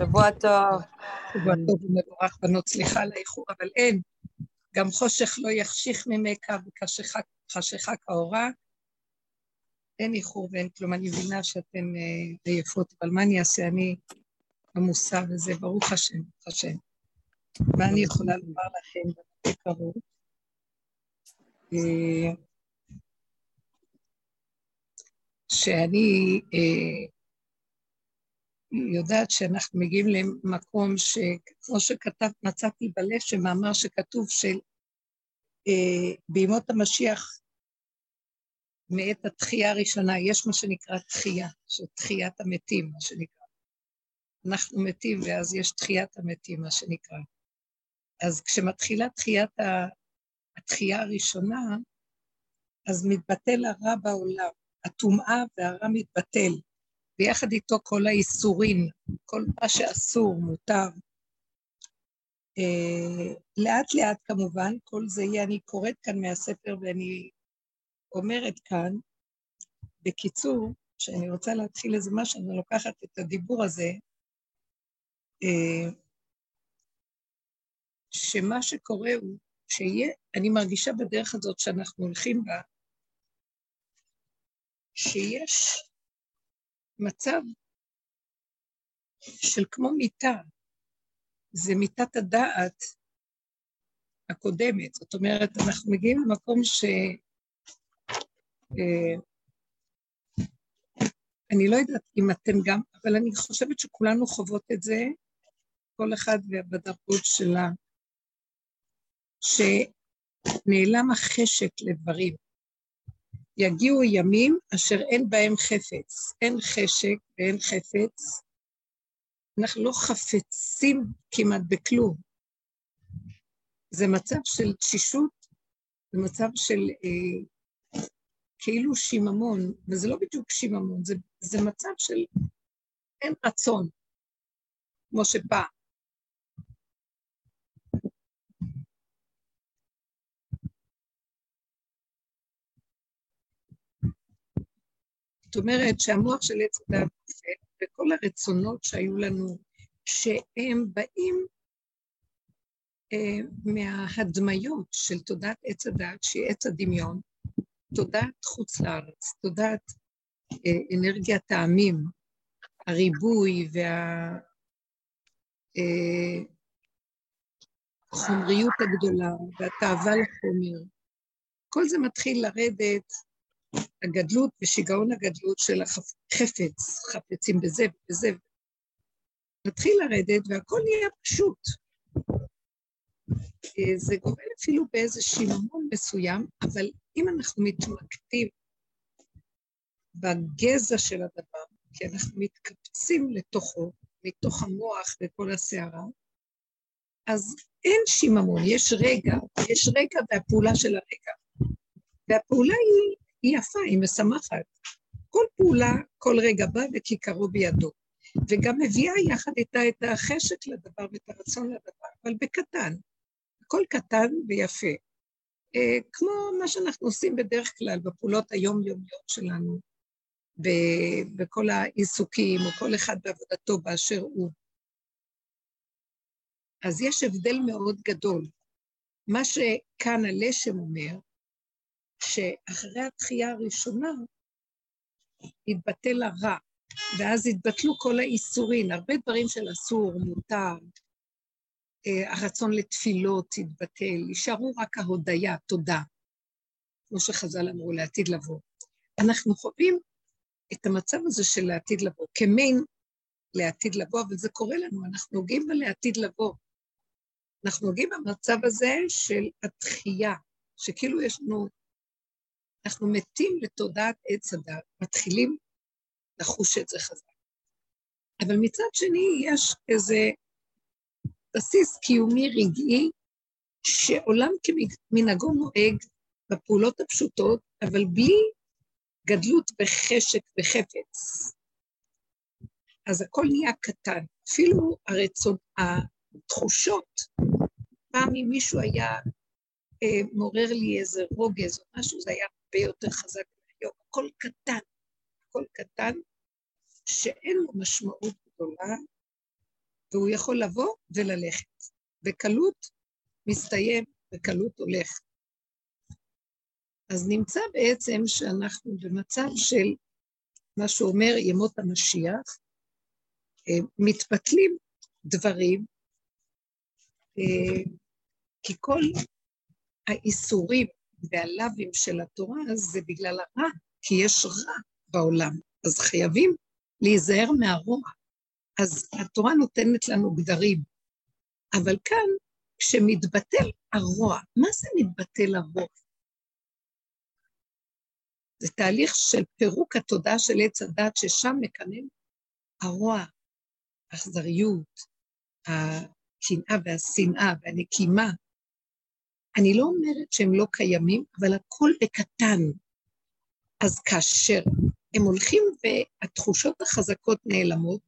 שבוע טוב. שבוע טוב ומבורך בנות, סליחה על האיחור, אבל אין. גם חושך לא יחשיך ממך וחשיכה כאורה. אין איחור ואין כלום. אני מבינה שאתן אה, עייפות, אבל מה אני אעשה? אני עמוסה וזה, ברוך השם, ברוך השם. מה אני יכולה לומר לכם בקרוב? אה, שאני אה, יודעת שאנחנו מגיעים למקום שכמו שכתב, מצאתי בלשם מאמר שכתוב של אה, בימות המשיח מעת התחייה הראשונה, יש מה שנקרא תחייה, של תחיית המתים, מה שנקרא. אנחנו מתים ואז יש תחיית המתים, מה שנקרא. אז כשמתחילה תחיית ה... התחייה הראשונה, אז מתבטל הרע בעולם, הטומאה והרע מתבטל. ויחד איתו כל האיסורים, כל מה שאסור, מותר. Uh, לאט לאט כמובן, כל זה יהיה, אני קוראת כאן מהספר ואני אומרת כאן, בקיצור, שאני רוצה להתחיל איזה משהו, אני לוקחת את הדיבור הזה, uh, שמה שקורה הוא שיהיה, אני מרגישה בדרך הזאת שאנחנו הולכים בה, שיש מצב של כמו מיטה, זה מיטת הדעת הקודמת. זאת אומרת, אנחנו מגיעים למקום ש... אה, אני לא יודעת אם אתם גם, אבל אני חושבת שכולנו חוות את זה, כל אחד בדרגות שלה, שנעלם החשק לדברים. יגיעו ימים אשר אין בהם חפץ, אין חשק ואין חפץ. אנחנו לא חפצים כמעט בכלום. זה מצב של תשישות, זה מצב של אה, כאילו שיממון, וזה לא בדיוק שיממון, זה, זה מצב של אין רצון, כמו שפעם. זאת אומרת שהמוח של עץ הדת וכל הרצונות שהיו לנו, שהם באים אה, מההדמיות של תודעת עץ הדת, שהיא עץ הדמיון, תודעת חוץ לארץ, תודעת אה, אנרגיית העמים, הריבוי והחומריות אה, הגדולה והתאווה לחומר. כל זה מתחיל לרדת הגדלות ושיגעון הגדלות של החפץ, חפצים בזה ובזה. נתחיל לרדת והכל נהיה פשוט. אה, זה גובל אפילו באיזה שיממון מסוים, אבל אם אנחנו מתמקדים בגזע של הדבר, כי אנחנו מתקפצים לתוכו, מתוך המוח וכל הסערה, אז אין שיממון, יש רגע, יש רגע והפעולה של הרגע. והפעולה היא היא יפה, היא משמחת. כל פעולה, כל רגע בא וכיכרו בידו. וגם מביאה יחד איתה את החשק לדבר ואת הרצון לדבר, אבל בקטן. הכל קטן ויפה. אה, כמו מה שאנחנו עושים בדרך כלל בפעולות היומיומיות שלנו, בכל העיסוקים, או כל אחד בעבודתו באשר הוא. אז יש הבדל מאוד גדול. מה שכאן הלשם אומר, שאחרי התחייה הראשונה התבטל הרע, ואז התבטלו כל האיסורים, הרבה דברים של אסור, מותר, אה, הרצון לתפילות התבטל, נשארו רק ההודיה, תודה, כמו שחז"ל אמרו, לעתיד לבוא. אנחנו חווים את המצב הזה של לעתיד לבוא, כמין לעתיד לבוא, אבל זה קורה לנו, אנחנו נוגעים בלעתיד לבוא. אנחנו נוגעים במצב הזה של התחייה, שכאילו יש לנו אנחנו מתים לתודעת עץ הדת, מתחילים לחוש את זה חזק. אבל מצד שני, יש איזה בסיס קיומי רגעי, שעולם כמנהגו נוהג בפעולות הפשוטות, אבל בלי גדלות וחשק וחפץ. אז הכל נהיה קטן. אפילו הרצון, התחושות, פעם אם מישהו היה אה, מעורר לי איזה רוגז או משהו, זה היה הרבה יותר חזק מהיום. הכל קטן, הכל קטן, שאין לו משמעות גדולה, והוא יכול לבוא וללכת. בקלות מסתיים, בקלות הולך. אז נמצא בעצם שאנחנו במצב של מה שאומר ימות המשיח, אה, מתפתלים דברים, אה, כי כל האיסורים והלאווים של התורה זה בגלל הרע, כי יש רע בעולם, אז חייבים להיזהר מהרוע. אז התורה נותנת לנו גדרים, אבל כאן, כשמתבטל הרוע, מה זה מתבטל הרוע? זה תהליך של פירוק התודעה של עץ הדת, ששם מקנן הרוע, האכזריות, הקנאה והשנאה והנקימה. אני לא אומרת שהם לא קיימים, אבל הכל בקטן. אז כאשר הם הולכים והתחושות החזקות נעלמות,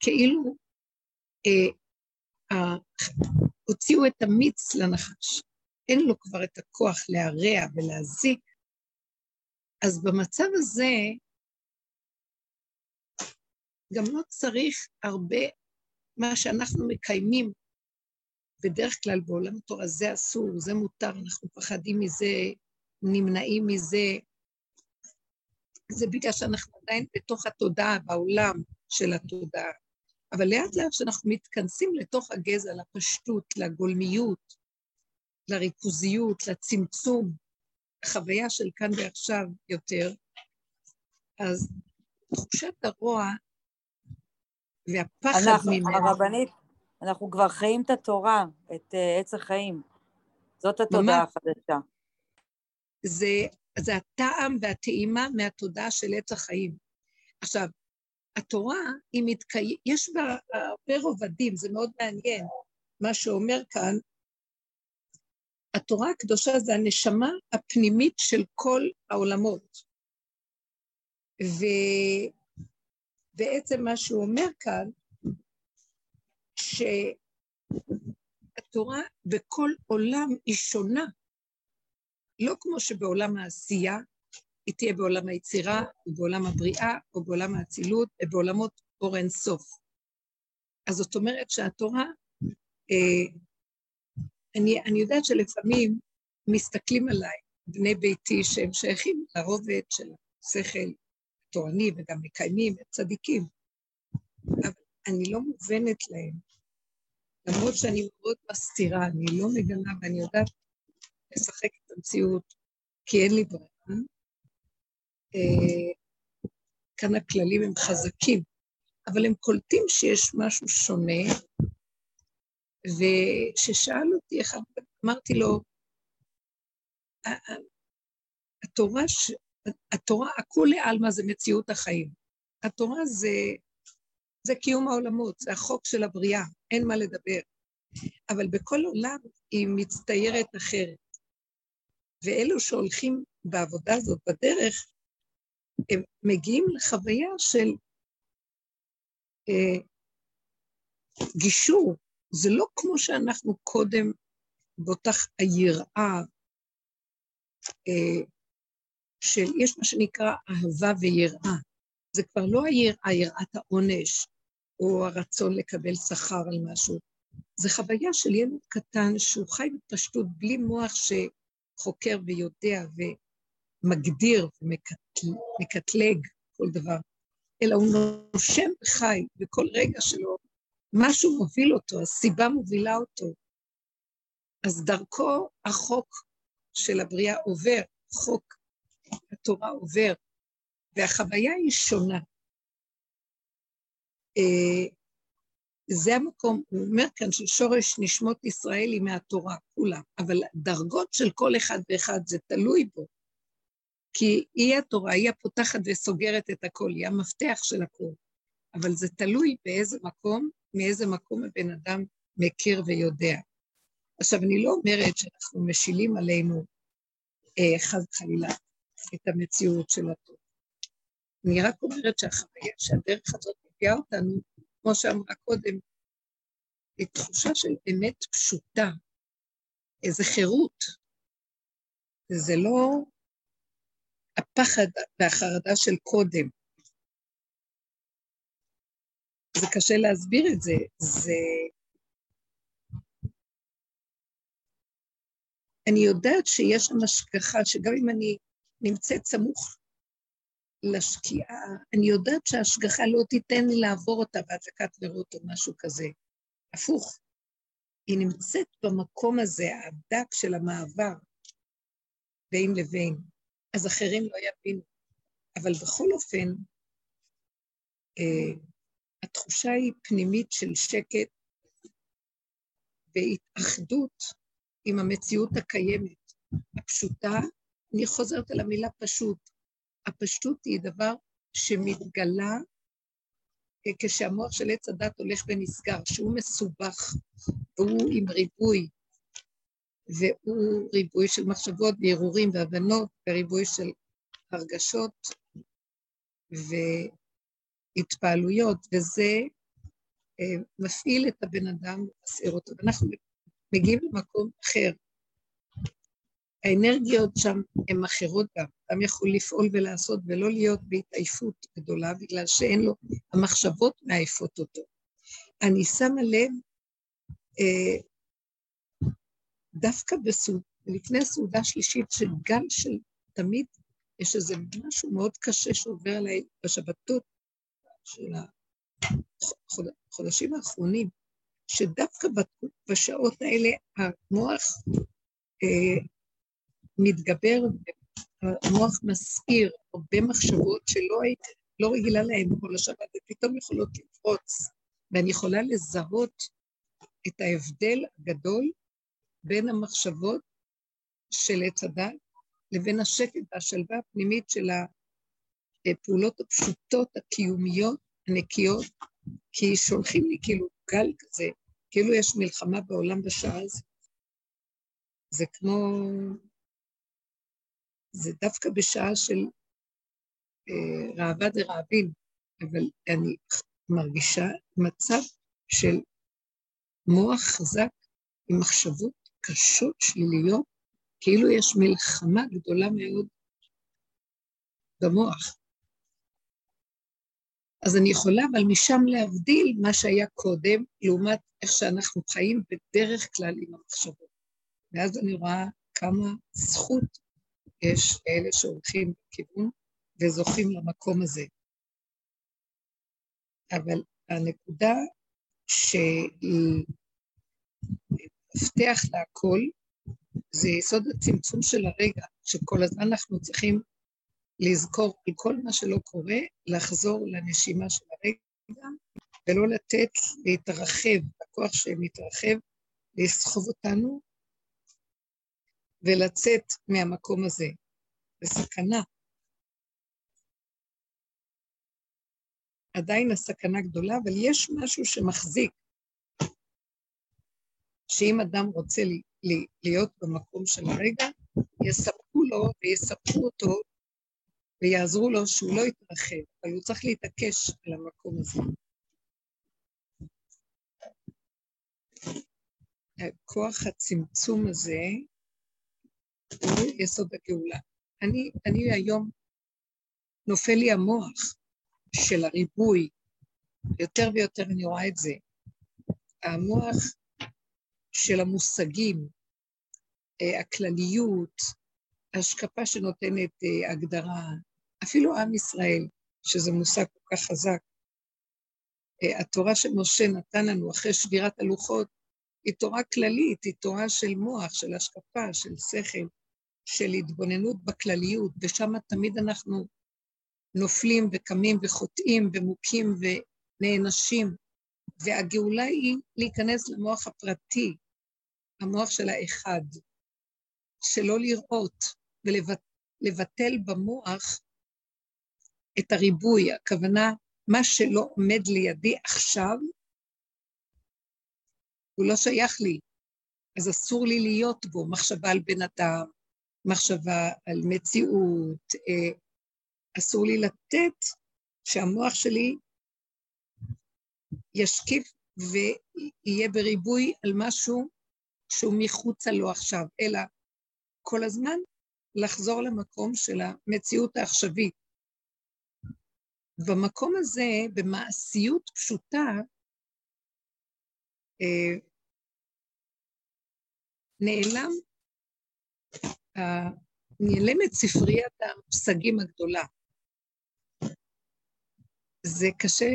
כאילו אה, אה, הוציאו את המיץ לנחש. אין לו כבר את הכוח להרע ולהזיק, אז במצב הזה גם לא צריך הרבה מה שאנחנו מקיימים בדרך כלל בעולם התורה, זה אסור, זה מותר, אנחנו פחדים מזה, נמנעים מזה. זה בגלל שאנחנו עדיין בתוך התודעה, בעולם של התודעה. אבל לאט לאט כשאנחנו מתכנסים לתוך הגזע, לפשטות, לגולמיות, לריכוזיות, לצמצום, חוויה של כאן ועכשיו יותר, אז תחושת הרוע והפחד אנחנו, ממנו... הרבנית, אנחנו כבר חיים את התורה, את uh, עץ החיים. זאת התודעה החדשה. זה, זה הטעם והטעימה מהתודעה של עץ החיים. עכשיו, התורה, היא מתקיימת, יש בה הרבה רובדים, זה מאוד מעניין, מה שאומר כאן, התורה הקדושה זה הנשמה הפנימית של כל העולמות. ובעצם מה שהוא אומר כאן, שהתורה בכל עולם היא שונה. לא כמו שבעולם העשייה, היא תהיה בעולם היצירה, או בעולם הבריאה, או בעולם האצילות, או בעולמות אור אין סוף. אז זאת אומרת שהתורה אה, אני, אני יודעת שלפעמים מסתכלים עליי, בני ביתי, שהם שייכים לרובד של השכל תורני וגם מקיימים, הם צדיקים. אבל אני לא מובנת להם. למרות שאני מאוד מסתירה, אני לא מגנה ואני יודעת לשחק את המציאות, כי אין לי ברירה. אה, כאן הכללים הם חזקים, אבל הם קולטים שיש משהו שונה, וכששאל אותי איך אמרתי לו, התורה, התורה, הכולי עלמא זה מציאות החיים. התורה זה, זה קיום העולמות, זה החוק של הבריאה, אין מה לדבר. אבל בכל עולם היא מצטיירת אחרת. ואלו שהולכים בעבודה הזאת בדרך, הם מגיעים לחוויה של אה, גישור זה לא כמו שאנחנו קודם באותה היראה אה, של, יש מה שנקרא אהבה ויראה. זה כבר לא היראה, יראת העונש, או הרצון לקבל שכר על משהו. זה חוויה של ילד קטן שהוא חי בפשטות בלי מוח שחוקר ויודע ומגדיר ומקטלג כל דבר, אלא הוא נושם וחי בכל רגע שלו משהו מוביל אותו, הסיבה מובילה אותו. אז דרכו החוק של הבריאה עובר, חוק התורה עובר, והחוויה היא שונה. אה, זה המקום, הוא אומר כאן ששורש נשמות ישראל היא מהתורה, כולם, אבל דרגות של כל אחד ואחד זה תלוי בו. כי היא התורה, היא הפותחת וסוגרת את הכל, היא המפתח של הכל. אבל זה תלוי באיזה מקום מאיזה מקום הבן אדם מכיר ויודע. עכשיו, אני לא אומרת שאנחנו משילים עלינו אה, חס וחלילה את המציאות של הטוב. אני רק אומרת שהחוויה, שהדרך הזאת מביאה אותנו, כמו שאמרה קודם, היא תחושה של אמת פשוטה, איזה חירות. וזה לא הפחד והחרדה של קודם. זה קשה להסביר את זה. זה... אני יודעת שיש שם השגחה, שגם אם אני נמצאת סמוך לשקיעה, אני יודעת שההשגחה לא תיתן לי לעבור אותה בהדלקת נרות או משהו כזה. הפוך, היא נמצאת במקום הזה, הדק של המעבר בין לבין, אז אחרים לא יבינו. אבל בכל אופן, אה, התחושה היא פנימית של שקט והתאחדות עם המציאות הקיימת, הפשוטה. אני חוזרת על המילה פשוט. הפשטות היא דבר שמתגלה כשהמוח של עץ הדת הולך ונסגר, שהוא מסובך, והוא עם ריבוי, והוא ריבוי של מחשבות והרהורים והבנות, וריבוי של הרגשות והתפעלויות, וזה אה, מפעיל את הבן אדם ומסעיר אותו. ואנחנו מגיעים למקום אחר. האנרגיות שם הן אחרות גם. אדם יכול לפעול ולעשות ולא להיות בהתעייפות גדולה, בגלל שאין לו, המחשבות מעייפות אותו. אני שמה לב, אה, דווקא בסעוד, לפני הסעודה השלישית, שגל של תמיד יש איזה משהו מאוד קשה שעובר עליי בשבתות של החודשים האחרונים, שדווקא בשעות האלה המוח אה, מתגבר, המוח מסעיר הרבה מחשבות שלא היית, לא רגילה להן כל השבת, ופתאום יכולות לפרוץ, ואני יכולה לזהות את ההבדל הגדול בין המחשבות של עץ הדת לבין השקט והשלווה הפנימית של הפעולות הפשוטות, הקיומיות, הנקיות, כי שולחים לי כאילו גל כזה, כאילו יש מלחמה בעולם בשעה הזאת. זה כמו... זה דווקא בשעה של אה, ראווה דרעבין, אבל אני מרגישה מצב של מוח חזק עם מחשבות קשות, שליליות, כאילו יש מלחמה גדולה מאוד במוח. אז אני יכולה, אבל משם להבדיל מה שהיה קודם, לעומת איך שאנחנו חיים בדרך כלל עם המחשבות. ואז אני רואה כמה זכות יש לאלה שהולכים בכיוון וזוכים למקום הזה. אבל הנקודה שהיא מפתח להכל, זה יסוד הצמצום של הרגע, שכל הזמן אנחנו צריכים לזכור על כל מה שלא קורה, לחזור לנשימה של הרגע, ולא לתת להתרחב, הכוח שמתרחב, לסחוב אותנו ולצאת מהמקום הזה. זה סכנה. עדיין הסכנה גדולה, אבל יש משהו שמחזיק, שאם אדם רוצה לי, לי, להיות במקום של הרגע, יספקו לו ויספקו אותו ויעזרו לו שהוא לא יתרחב, אבל הוא צריך להתעקש על המקום הזה. כוח הצמצום הזה הוא יסוד הגאולה. אני, אני היום, נופל לי המוח של הריבוי, יותר ויותר אני רואה את זה. המוח של המושגים, אה, הכלליות, השקפה שנותנת אה, הגדרה, אפילו עם ישראל, שזה מושג כל כך חזק. אה, התורה שמשה נתן לנו אחרי שבירת הלוחות היא תורה כללית, היא תורה של מוח, של השקפה, של שכל, של התבוננות בכלליות, ושם תמיד אנחנו נופלים וקמים וחוטאים ומוכים ונענשים, והגאולה היא להיכנס למוח הפרטי, המוח של האחד, שלא לראות ולבטל במוח את הריבוי, הכוונה, מה שלא עומד לידי עכשיו, הוא לא שייך לי, אז אסור לי להיות בו, מחשבה על בן אדם, מחשבה על מציאות, אה, אסור לי לתת שהמוח שלי ישקיף ויהיה בריבוי על משהו שהוא מחוצה לו עכשיו, אלא כל הזמן לחזור למקום של המציאות העכשווית. במקום הזה, במעשיות פשוטה, נעלם, נעלמת ספריית המושגים הגדולה. זה קשה,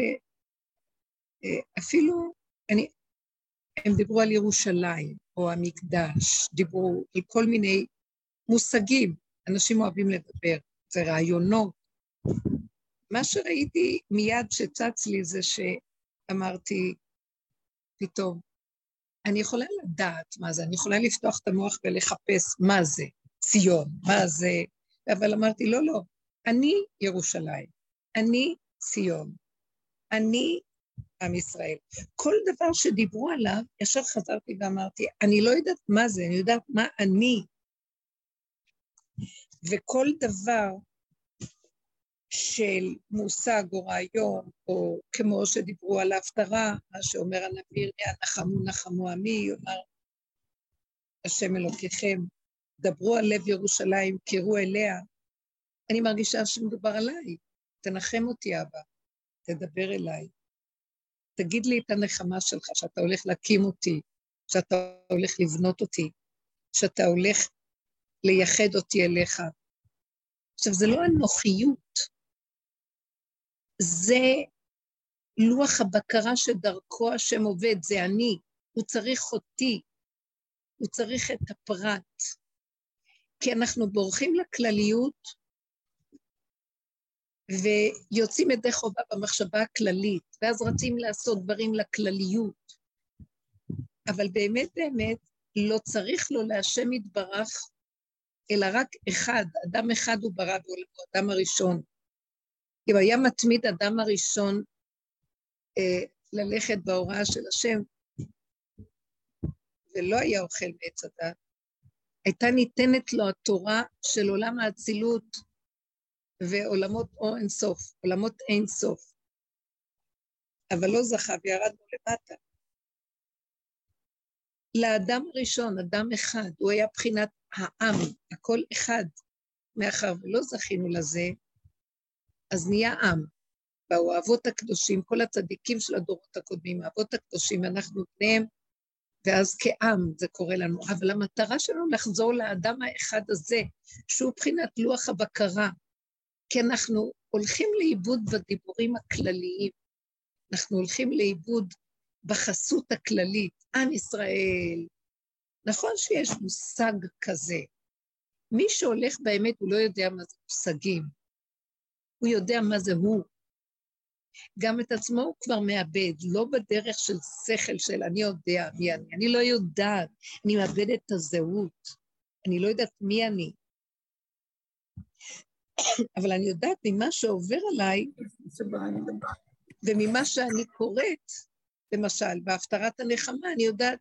אה, אפילו, אני, הם דיברו על ירושלים, או המקדש, דיברו על כל מיני מושגים, אנשים אוהבים לדבר, זה רעיונות. מה שראיתי מיד שצץ לי זה שאמרתי, פתאום, אני יכולה לדעת מה זה, אני יכולה לפתוח את המוח ולחפש מה זה ציון, מה זה, אבל אמרתי, לא, לא, אני ירושלים, אני ציון, אני עם ישראל. כל דבר שדיברו עליו, ישר חזרתי ואמרתי, אני לא יודעת מה זה, אני יודעת מה אני. וכל דבר של מושג או רעיון, או כמו שדיברו על ההפטרה, מה שאומר הנביא נחמו נחמו עמי, יאמר השם אלוקיכם, דברו על לב ירושלים, קראו אליה. אני מרגישה שמדובר עליי, תנחם אותי אבא, תדבר אליי. תגיד לי את הנחמה שלך, שאתה הולך להקים אותי, שאתה הולך לבנות אותי, שאתה הולך לייחד אותי אליך. עכשיו, זה לא הנוחיות, זה לוח הבקרה שדרכו השם עובד, זה אני, הוא צריך אותי, הוא צריך את הפרט. כי אנחנו בורחים לכלליות ויוצאים ידי חובה במחשבה הכללית, ואז רצים לעשות דברים לכלליות. אבל באמת באמת לא צריך לו להשם יתברך, אלא רק אחד, אדם אחד הוא ברא בעולמו, אדם הראשון. אם היה מתמיד אדם הראשון אה, ללכת בהוראה של השם, ולא היה אוכל מעץ הדת, הייתה ניתנת לו התורה של עולם האצילות ועולמות או אין סוף, עולמות אין סוף. אבל לא זכה וירדנו למטה. לאדם הראשון, אדם אחד, הוא היה בחינת העם, הכל אחד. מאחר ולא זכינו לזה, אז נהיה עם. באו האבות הקדושים, כל הצדיקים של הדורות הקודמים, האבות הקדושים, אנחנו בניהם, ואז כעם זה קורה לנו. אבל המטרה שלנו לחזור לאדם האחד הזה, שהוא מבחינת לוח הבקרה, כי אנחנו הולכים לאיבוד בדיבורים הכלליים, אנחנו הולכים לאיבוד בחסות הכללית, עם ישראל. נכון שיש מושג כזה. מי שהולך באמת, הוא לא יודע מה זה מושגים. הוא יודע מה זה הוא. גם את עצמו הוא כבר מאבד, לא בדרך של שכל של אני יודע מי אני, אני לא יודעת, אני מאבדת את הזהות, אני לא יודעת מי אני. אבל אני יודעת ממה שעובר עליי, וממה שאני קוראת, למשל, בהפטרת הנחמה, אני יודעת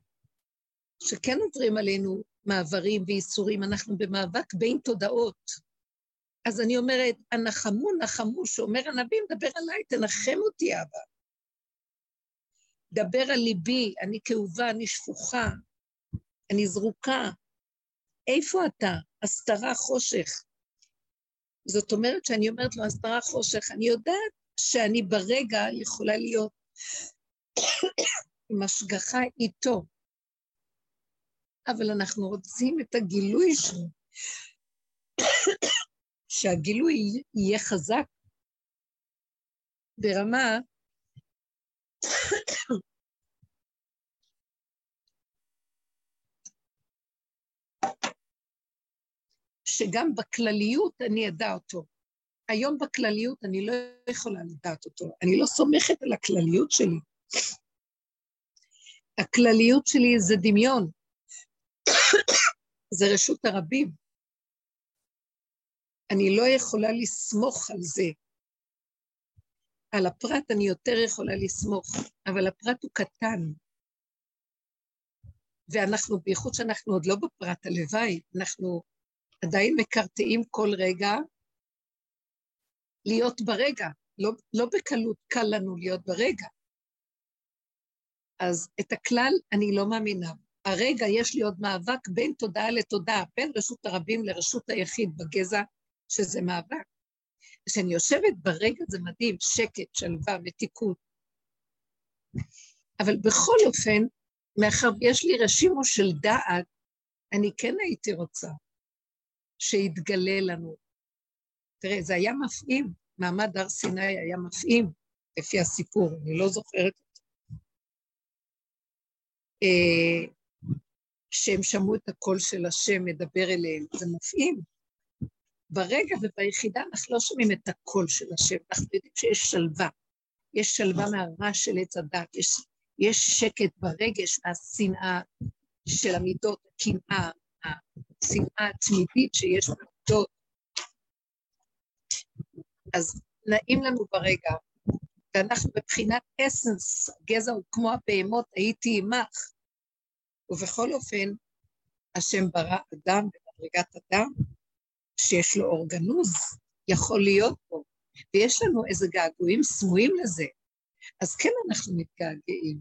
שכן עוברים עלינו מעברים ואיסורים, אנחנו במאבק בין תודעות. אז אני אומרת, הנחמו נחמו, שאומר הנביא, מדבר עליי, תנחם אותי, אבא. דבר על ליבי, אני כאובה, אני שפוכה, אני זרוקה. איפה אתה? הסתרה חושך. זאת אומרת שאני אומרת לו, הסתרה חושך, אני יודעת שאני ברגע יכולה להיות עם השגחה איתו, אבל אנחנו רוצים את הגילוי שלו. שהגילוי יהיה חזק ברמה שגם בכלליות אני אדע אותו. היום בכלליות אני לא יכולה לדעת אותו, אני לא סומכת על הכלליות שלי. הכלליות שלי זה דמיון, זה רשות הרבים. אני לא יכולה לסמוך על זה. על הפרט אני יותר יכולה לסמוך, אבל הפרט הוא קטן. ואנחנו, בייחוד שאנחנו עוד לא בפרט הלוואי, אנחנו עדיין מקרטעים כל רגע להיות ברגע, לא, לא בקלות קל לנו להיות ברגע. אז את הכלל אני לא מאמינה. הרגע יש לי עוד מאבק בין תודעה לתודעה, בין רשות הרבים לרשות היחיד בגזע שזה מאבק. כשאני יושבת ברגע זה מדהים, שקט, שלווה, מתיקות. אבל בכל אופן, מאחר ויש לי רשימו של דעת, אני כן הייתי רוצה שיתגלה לנו. תראה, זה היה מפעים, מעמד הר סיני היה מפעים, לפי הסיפור, אני לא זוכרת אותו. אה, שהם שמעו את הקול של השם מדבר אליהם, זה מפעים. ברגע וביחידה אנחנו לא שומעים את הקול של השם, אנחנו יודעים שיש שלווה. יש שלווה מהרעש של עץ הדת, יש, יש שקט ברגש מהשנאה של המידות, הקנאה, השנאה התמידית שיש במידות. אז נעים לנו ברגע, ואנחנו מבחינת אסנס, הגזע הוא כמו הבהמות, הייתי עמך. ובכל אופן, השם ברא אדם במדרגת אדם, שיש לו אורגנוז, יכול להיות פה, ויש לנו איזה געגועים סמויים לזה. אז כן אנחנו מתגעגעים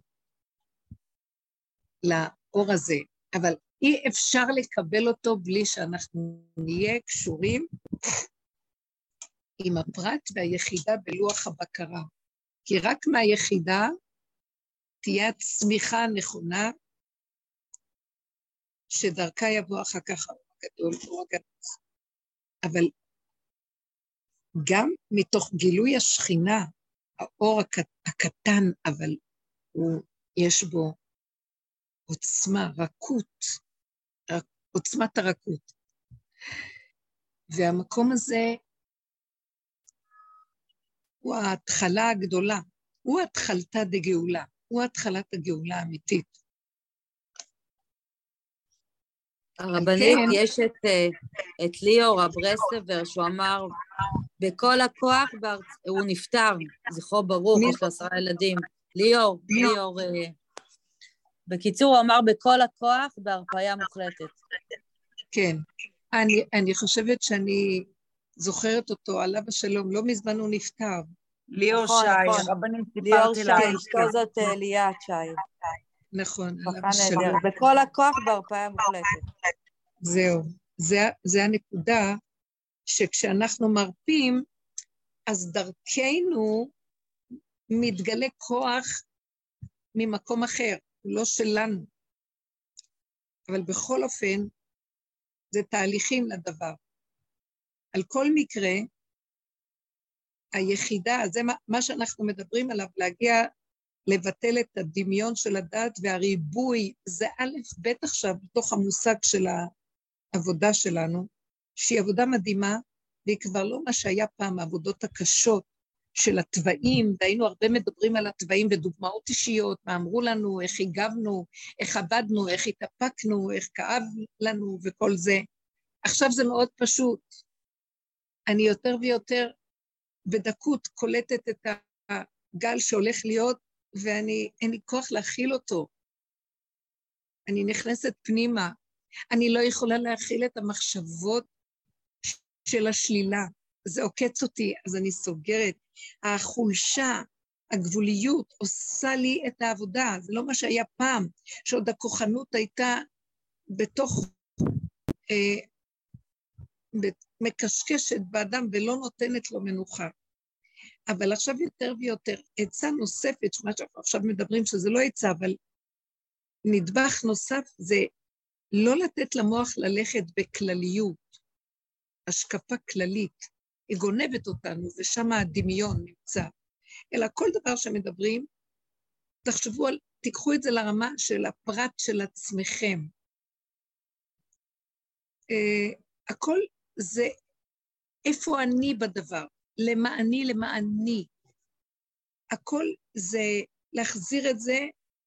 לאור הזה, אבל אי אפשר לקבל אותו בלי שאנחנו נהיה קשורים עם הפרט והיחידה בלוח הבקרה. כי רק מהיחידה תהיה הצמיחה הנכונה, שדרכה יבוא אחר כך האור הגדול, אור הגדול. אבל גם מתוך גילוי השכינה, האור הקטן, אבל הוא, יש בו עוצמה, רכות, עוצמת הרכות. והמקום הזה הוא ההתחלה הגדולה, הוא התחלתא דגאולה, הוא התחלת הגאולה האמיתית. הרבנית, כן. יש את, אה, את ליאור אברסלבר, שהוא אמר, בכל הכוח, בארצ... הוא נפטר, זכרו ברוך, יש לו עשרה ילדים. ליאור, ליאור, אה, בקיצור, הוא אמר, בכל הכוח, בהרפאיה מוחלטת. כן. אני, אני חושבת שאני זוכרת אותו, עליו השלום, לא מזמן הוא נפטר. ליאור שי. הרבנית סיפרתי לה. ליאור שי, אשתו זאת אה, ליאת שי. נכון, עליו השלום. בכל הכוח בהרפאיה מוחלטת. זהו, זה, זה הנקודה שכשאנחנו מרפים, אז דרכנו מתגלה כוח ממקום אחר, לא שלנו. אבל בכל אופן, זה תהליכים לדבר. על כל מקרה, היחידה, זה מה, מה שאנחנו מדברים עליו, להגיע, לבטל את הדמיון של הדת והריבוי, זה א', ב' עכשיו בתוך המושג של העבודה שלנו, שהיא עבודה מדהימה, והיא כבר לא מה שהיה פעם, העבודות הקשות של התוואים, והיינו הרבה מדברים על התוואים ודוגמאות אישיות, מה אמרו לנו, איך הגבנו, איך עבדנו, איך התאפקנו, איך כאב לנו וכל זה. עכשיו זה מאוד פשוט. אני יותר ויותר בדקות קולטת את הגל שהולך להיות, ואני, אין לי כוח להכיל אותו. אני נכנסת פנימה. אני לא יכולה להכיל את המחשבות של השלילה. זה עוקץ אותי, אז אני סוגרת. החולשה, הגבוליות, עושה לי את העבודה. זה לא מה שהיה פעם, שעוד הכוחנות הייתה בתוך אה, מקשקשת באדם ולא נותנת לו מנוחה. אבל עכשיו יותר ויותר, עצה נוספת, מה שאנחנו עכשיו מדברים, שזה לא עצה, אבל נדבך נוסף זה לא לתת למוח ללכת בכלליות, השקפה כללית, היא גונבת אותנו, ושם הדמיון נמצא. אלא כל דבר שמדברים, תחשבו על, תיקחו את זה לרמה של הפרט של עצמכם. Uh, הכל זה איפה אני בדבר, למעני למעני. הכל זה להחזיר את זה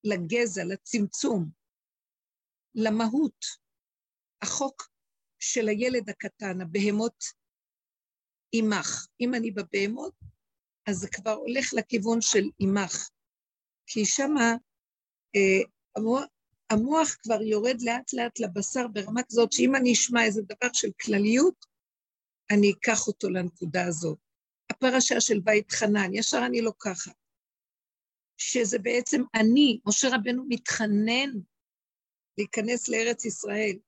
לגזע, לצמצום, למהות. החוק של הילד הקטן, הבהמות עמך. אם אני בבהמות, אז זה כבר הולך לכיוון של עמך. כי שמה אה, המוח, המוח כבר יורד לאט לאט לבשר ברמה כזאת שאם אני אשמע איזה דבר של כלליות, אני אקח אותו לנקודה הזאת. הפרשה של בית חנן, ישר אני לוקחת. שזה בעצם אני, משה רבנו מתחנן להיכנס לארץ ישראל.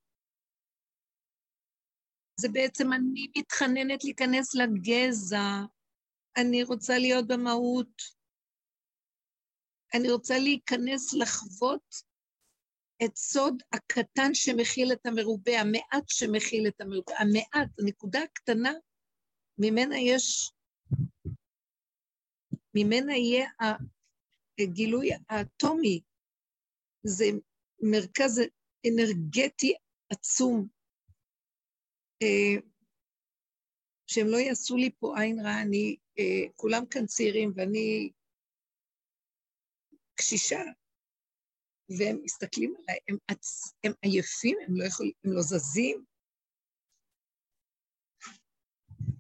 זה בעצם אני מתחננת להיכנס לגזע, אני רוצה להיות במהות, אני רוצה להיכנס לחוות את סוד הקטן שמכיל את המרובה, המעט שמכיל את המרובה, המעט, הנקודה הקטנה, ממנה יש, ממנה יהיה הגילוי האטומי, זה מרכז אנרגטי עצום, אה, שהם לא יעשו לי פה עין רעה, אני, אה, כולם כאן צעירים ואני קשישה, והם מסתכלים עליי, הם, עצ... הם עייפים, הם לא יכולים, הם לא זזים.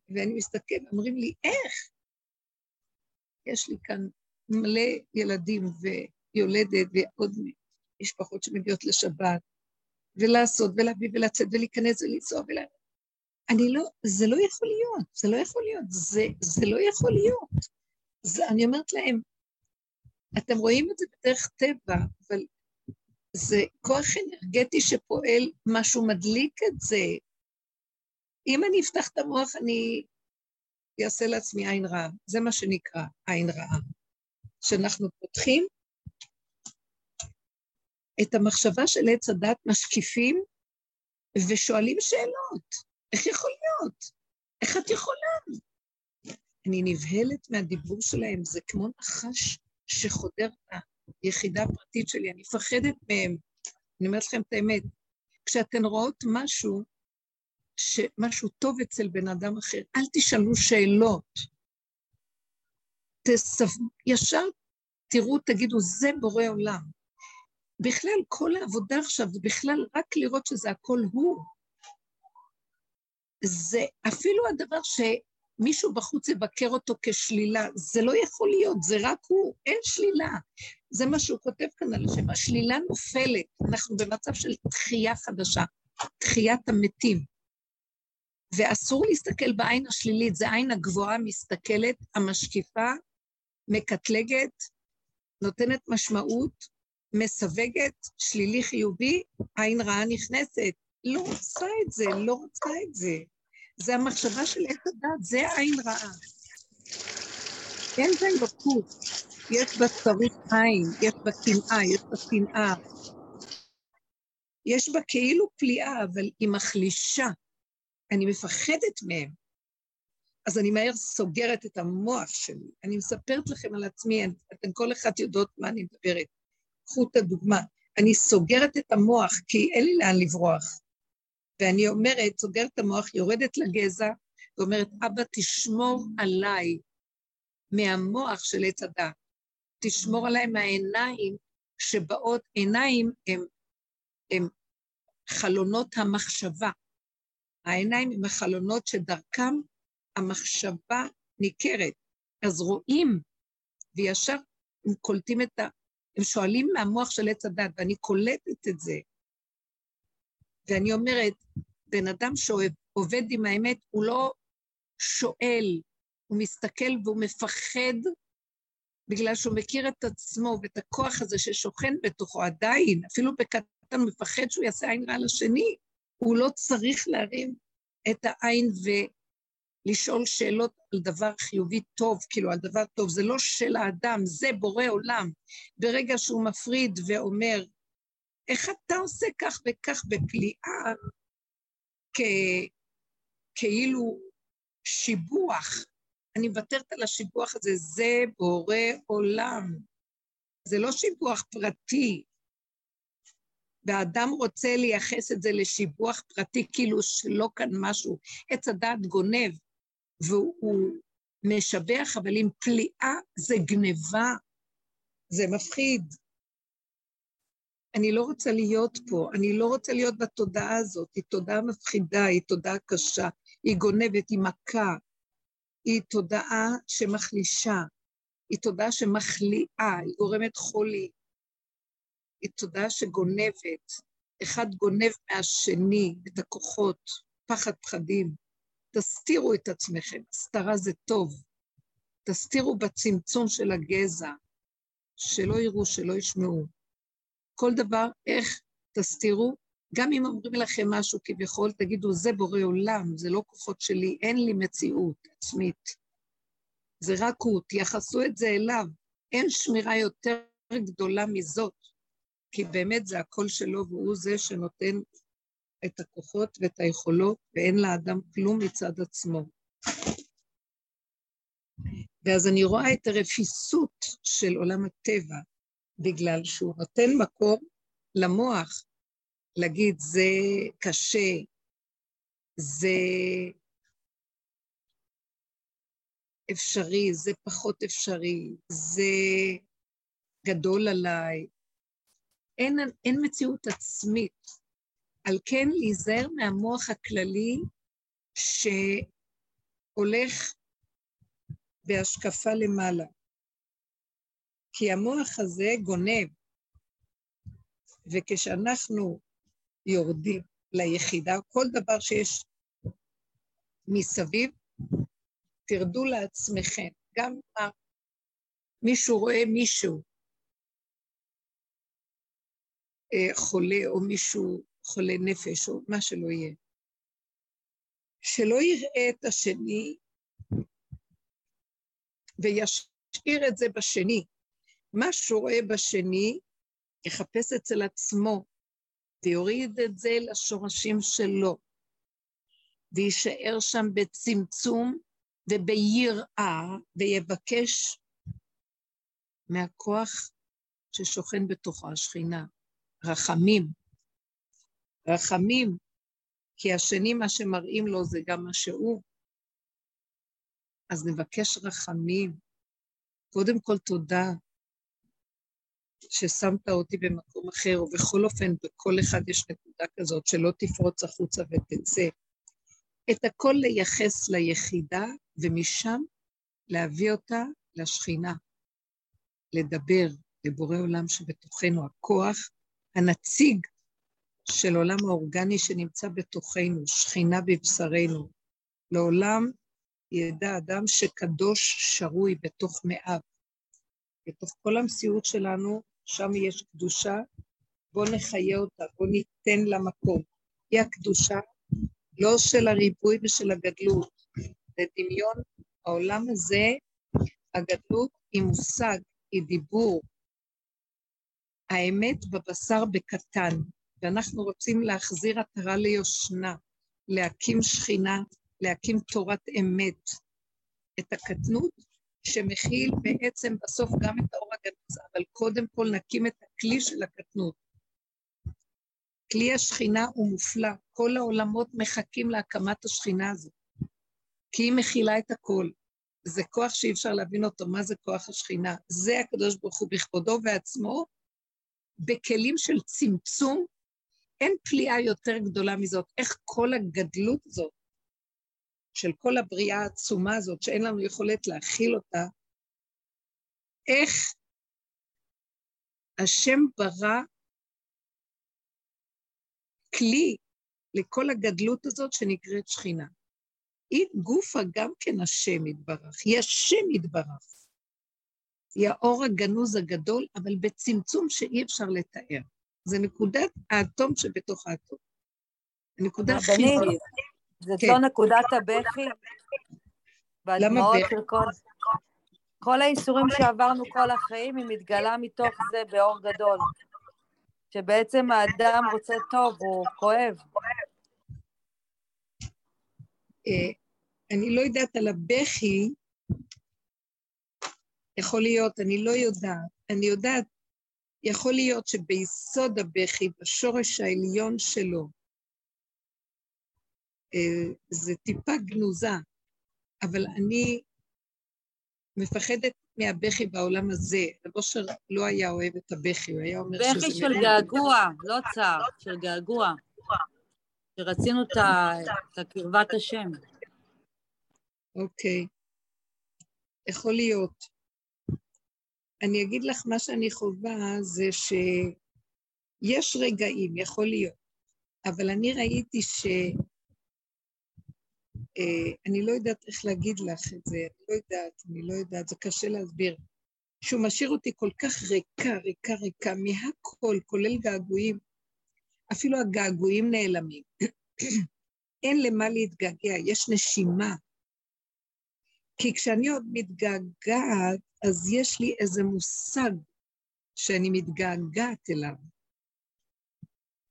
ואני מסתכל, אומרים לי, איך? יש לי כאן מלא ילדים ויולדת ועוד משפחות שמגיעות לשבת, ולעשות ולהביא ולצאת ולהיכנס ולנסוע ולה... אני לא, זה לא יכול להיות, זה לא יכול להיות, זה, זה לא יכול להיות. זה, אני אומרת להם, אתם רואים את זה בדרך טבע, אבל זה כוח אנרגטי שפועל, משהו מדליק את זה. אם אני אפתח את המוח, אני אעשה לעצמי עין רעה. זה מה שנקרא עין רעה. שאנחנו פותחים את המחשבה של עץ הדת, משקיפים ושואלים שאלות. איך יכול להיות? איך את יכולה? אני נבהלת מהדיבור שלהם, זה כמו נחש שחודר ליחידה הפרטית שלי, אני מפחדת מהם. אני אומרת לכם את האמת, כשאתן רואות משהו, משהו טוב אצל בן אדם אחר, אל תשאלו שאלות. תסב... ישר תראו, תגידו, זה בורא עולם. בכלל, כל העבודה עכשיו זה בכלל רק לראות שזה הכל הוא. זה אפילו הדבר שמישהו בחוץ יבקר אותו כשלילה, זה לא יכול להיות, זה רק הוא, אין שלילה. זה מה שהוא כותב כאן על השם, השלילה נופלת, אנחנו במצב של תחייה חדשה, תחיית המתים. ואסור להסתכל בעין השלילית, זה עין הגבוהה מסתכלת, המשקיפה, מקטלגת, נותנת משמעות, מסווגת, שלילי חיובי, עין רעה נכנסת. לא רוצה את זה, לא רוצה את זה. זה המחשבה של איך הדת, זה עין רעה. אין בה אלוקות, יש בה צרות עין, יש בה קנאה, יש בה שנאה. יש בה כאילו פליאה, אבל היא מחלישה. אני מפחדת מהם. אז אני מהר סוגרת את המוח שלי. אני מספרת לכם על עצמי, אתן כל אחת יודעות מה אני מדברת. קחו את הדוגמה. אני סוגרת את המוח, כי אין לי לאן לברוח. ואני אומרת, סוגרת את המוח, יורדת לגזע, ואומרת, אבא, תשמור עליי מהמוח של עץ הדת. תשמור עליי מהעיניים שבאות, עיניים הם, הם חלונות המחשבה. העיניים הם החלונות שדרכם המחשבה ניכרת. אז רואים, וישר הם קולטים את ה... הם שואלים מהמוח של עץ הדת, ואני קולטת את זה. ואני אומרת, בן אדם שעובד עם האמת, הוא לא שואל, הוא מסתכל והוא מפחד בגלל שהוא מכיר את עצמו ואת הכוח הזה ששוכן בתוכו עדיין, אפילו בקטן מפחד שהוא יעשה עין רע לשני, הוא לא צריך להרים את העין ולשאול שאלות על דבר חיובי טוב, כאילו על דבר טוב, זה לא של האדם, זה בורא עולם. ברגע שהוא מפריד ואומר, איך אתה עושה כך וכך בפליאה, כ... כאילו שיבוח, אני מוותרת על השיבוח הזה, זה בורא עולם. זה לא שיבוח פרטי, והאדם רוצה לייחס את זה לשיבוח פרטי, כאילו שלא כאן משהו. עץ הדעת גונב, והוא משבח, אבל עם פליאה זה גניבה, זה מפחיד. אני לא רוצה להיות פה, אני לא רוצה להיות בתודעה הזאת, היא תודעה מפחידה, היא תודעה קשה, היא גונבת, היא מכה, היא תודעה שמחלישה, היא תודעה שמחליאה, היא גורמת חולי, היא תודעה שגונבת, אחד גונב מהשני את הכוחות, פחד פחדים. תסתירו את עצמכם, הסתרה זה טוב. תסתירו בצמצום של הגזע, שלא יראו, שלא ישמעו. כל דבר, איך תסתירו? גם אם אומרים לכם משהו כביכול, תגידו, זה בורא עולם, זה לא כוחות שלי, אין לי מציאות עצמית. זה רק הוא, תייחסו את זה אליו. אין שמירה יותר גדולה מזאת, כי באמת זה הקול שלו, והוא זה שנותן את הכוחות ואת היכולות, ואין לאדם כלום מצד עצמו. ואז אני רואה את הרפיסות של עולם הטבע, בגלל שהוא נותן מקום למוח להגיד, זה קשה, זה אפשרי, זה פחות אפשרי, זה גדול עליי. אין, אין מציאות עצמית. על כן להיזהר מהמוח הכללי שהולך בהשקפה למעלה. כי המוח הזה גונב, וכשאנחנו יורדים ליחידה, כל דבר שיש מסביב, תרדו לעצמכם. גם מישהו רואה מישהו חולה, או מישהו חולה נפש, או מה שלא יהיה, שלא יראה את השני וישאיר את זה בשני. מה שהוא רואה בשני, יחפש אצל עצמו, ויוריד את זה לשורשים שלו, ויישאר שם בצמצום וביראה, ויבקש מהכוח ששוכן בתוכו השכינה, רחמים. רחמים, כי השני, מה שמראים לו זה גם מה שהוא. אז נבקש רחמים. קודם כל תודה ששמת אותי במקום אחר, ובכל אופן, בכל אחד יש נקודה כזאת, שלא תפרוץ החוצה ותצא. את הכל לייחס ליחידה, ומשם להביא אותה לשכינה, לדבר לבורא עולם שבתוכנו, הכוח, הנציג של עולם האורגני שנמצא בתוכנו, שכינה בבשרנו. לעולם ידע אדם שקדוש שרוי בתוך מאיו. בתוך כל המציאות שלנו, שם יש קדושה, בואו נחיה אותה, בואו ניתן לה מקום. היא הקדושה לא של הריבוי ושל הגדלות, זה דמיון. העולם הזה, הגדלות היא מושג, היא דיבור. האמת בבשר בקטן, ואנחנו רוצים להחזיר עטרה ליושנה, להקים שכינה, להקים תורת אמת. את הקטנות שמכיל בעצם בסוף גם את האור הגנוז, אבל קודם כל נקים את הכלי של הקטנות. כלי השכינה הוא מופלא, כל העולמות מחכים להקמת השכינה הזאת, כי היא מכילה את הכל. זה כוח שאי אפשר להבין אותו, מה זה כוח השכינה? זה הקדוש ברוך הוא בכבודו ועצמו, בכלים של צמצום, אין פליאה יותר גדולה מזאת. איך כל הגדלות הזאת של כל הבריאה העצומה הזאת, שאין לנו יכולת להכיל אותה, איך השם ברא כלי לכל הגדלות הזאת שנקראת שכינה. היא גופה גם כן השם יתברך, היא השם יתברך. היא האור הגנוז הגדול, אבל בצמצום שאי אפשר לתאר. זה נקודת האטום שבתוך האטום. הנקודה הכי... זאת כן. לא נקודת הבכי? והדמעות של כל... כל האיסורים שעברנו כל החיים, היא מתגלה מתוך זה באור גדול. שבעצם האדם רוצה טוב, הוא כואב. אה, אני לא יודעת על הבכי, יכול להיות, אני לא יודעת. אני יודעת, יכול להיות שביסוד הבכי, בשורש העליון שלו, אה, זה טיפה גנוזה, אבל אני מפחדת מהבכי בעולם הזה. רב אושר לא היה אוהב את הבכי, הוא היה אומר שזה... בכי של געגוע, לא צער, של געגוע. שרצינו את הקרבת השם. אוקיי. יכול להיות. אני אגיד לך, מה שאני חווה זה שיש רגעים, יכול להיות, אבל אני ראיתי ש... אה, אני לא יודעת איך להגיד לך את זה, אני לא יודעת, אני לא יודעת, זה קשה להסביר. שהוא משאיר אותי כל כך ריקה, ריקה, ריקה, מהכל, כולל געגועים. אפילו הגעגועים נעלמים. אין למה להתגעגע, יש נשימה. כי כשאני עוד מתגעגעת, אז יש לי איזה מושג שאני מתגעגעת אליו.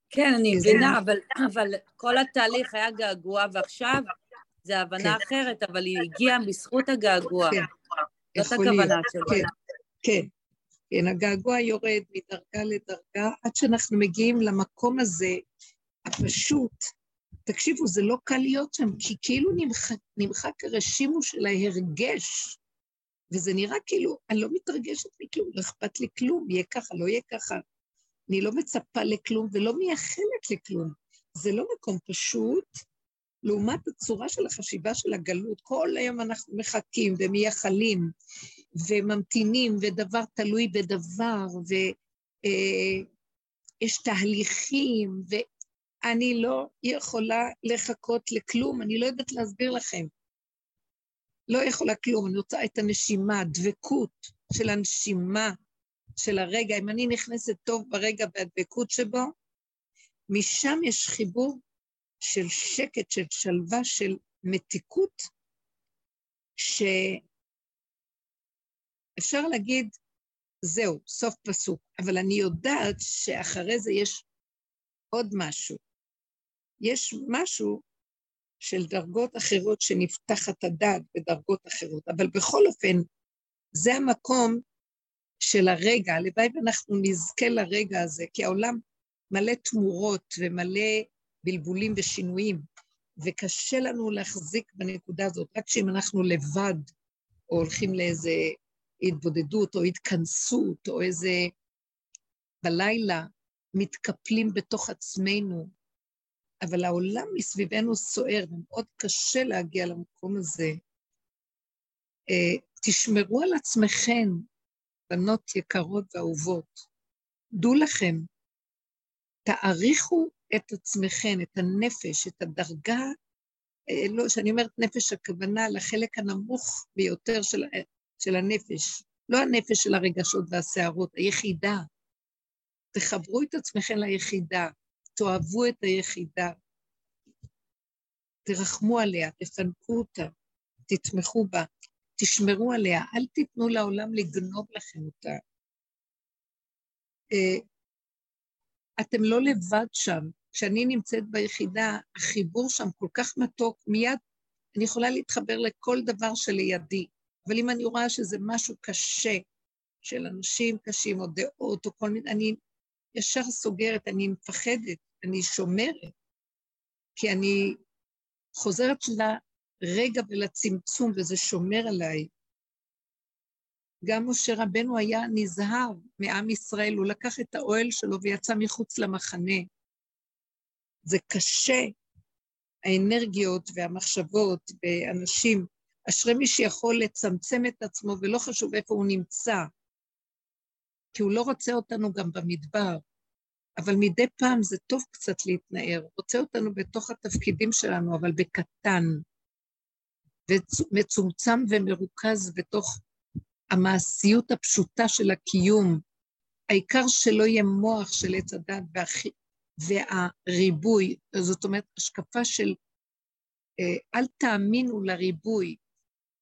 כן, אני מבינה, אבל, אבל כל התהליך היה געגוע, ועכשיו זה הבנה כן. אחרת, אבל היא הגיעה בזכות הגעגוע. כן. זאת הכוונה שלו. כן, כן. כן, הגעגוע יורד מדרגה לדרגה, עד שאנחנו מגיעים למקום הזה, הפשוט. תקשיבו, זה לא קל להיות שם, כי כאילו נמחק, נמחק הרשימו של ההרגש, וזה נראה כאילו, אני לא מתרגשת מכלום, לא אכפת לי כלום, יהיה ככה, לא יהיה ככה. אני לא מצפה לכלום ולא מייחלת לכלום. זה לא מקום פשוט, לעומת הצורה של החשיבה של הגלות. כל היום אנחנו מחכים ומייחלים וממתינים, ודבר תלוי בדבר, ויש אה, תהליכים, ואני לא יכולה לחכות לכלום, אני לא יודעת להסביר לכם. לא יכולה כלום, אני רוצה את הנשימה, דבקות של הנשימה, של הרגע. אם אני נכנסת טוב ברגע והדבקות שבו, משם יש חיבור של שקט, של שלווה, של מתיקות, שאפשר להגיד, זהו, סוף פסוק, אבל אני יודעת שאחרי זה יש עוד משהו. יש משהו של דרגות אחרות שנפתחת הדעת בדרגות אחרות, אבל בכל אופן, זה המקום של הרגע, הלוואי ואנחנו נזכה לרגע הזה, כי העולם מלא תמורות ומלא בלבולים ושינויים, וקשה לנו להחזיק בנקודה הזאת, רק שאם אנחנו לבד, או הולכים לאיזה התבודדות, או התכנסות, או איזה... בלילה מתקפלים בתוך עצמנו, אבל העולם מסביבנו סוער, ומאוד קשה להגיע למקום הזה. אה, תשמרו על עצמכם, בנות יקרות ואהובות. דעו לכם, תעריכו את עצמכם, את הנפש, את הדרגה, אה, לא, כשאני אומרת נפש, הכוונה לחלק הנמוך ביותר של, של הנפש, לא הנפש של הרגשות והסערות, היחידה. תחברו את עצמכם ליחידה, תאהבו את היחידה, תרחמו עליה, תפנקו אותה, תתמכו בה, תשמרו עליה, אל תיתנו לעולם לגנוב לכם אותה. אה, אתם לא לבד שם. כשאני נמצאת ביחידה, החיבור שם כל כך מתוק, מיד אני יכולה להתחבר לכל דבר שלידי. אבל אם אני רואה שזה משהו קשה, של אנשים קשים, או דעות, או כל מיני, אני ישר סוגרת, אני מפחדת, אני שומרת, כי אני חוזרת לרגע ולצמצום, וזה שומר עליי. גם משה רבנו היה נזהר מעם ישראל, הוא לקח את האוהל שלו ויצא מחוץ למחנה. זה קשה, האנרגיות והמחשבות באנשים. אשרי מי שיכול לצמצם את עצמו, ולא חשוב איפה הוא נמצא, כי הוא לא רוצה אותנו גם במדבר. אבל מדי פעם זה טוב קצת להתנער, הוא רוצה אותנו בתוך התפקידים שלנו, אבל בקטן, ומצומצם ומרוכז בתוך המעשיות הפשוטה של הקיום. העיקר שלא יהיה מוח של עץ הדת והח... והריבוי, זאת אומרת, השקפה של אה, אל תאמינו לריבוי,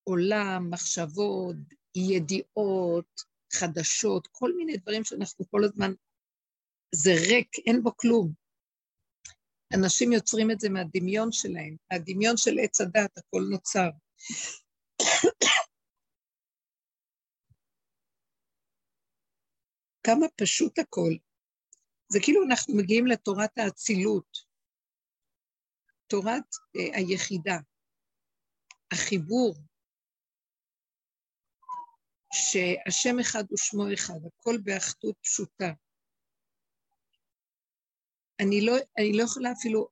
עולם, מחשבות, ידיעות, חדשות, כל מיני דברים שאנחנו כל הזמן, זה ריק, אין בו כלום. אנשים יוצרים את זה מהדמיון שלהם, מהדמיון של עץ הדת, הכל נוצר. כמה פשוט הכל. זה כאילו אנחנו מגיעים לתורת האצילות, תורת אה, היחידה, החיבור, שהשם אחד ושמו אחד, הכל באחדות פשוטה. אני לא, אני לא יכולה אפילו,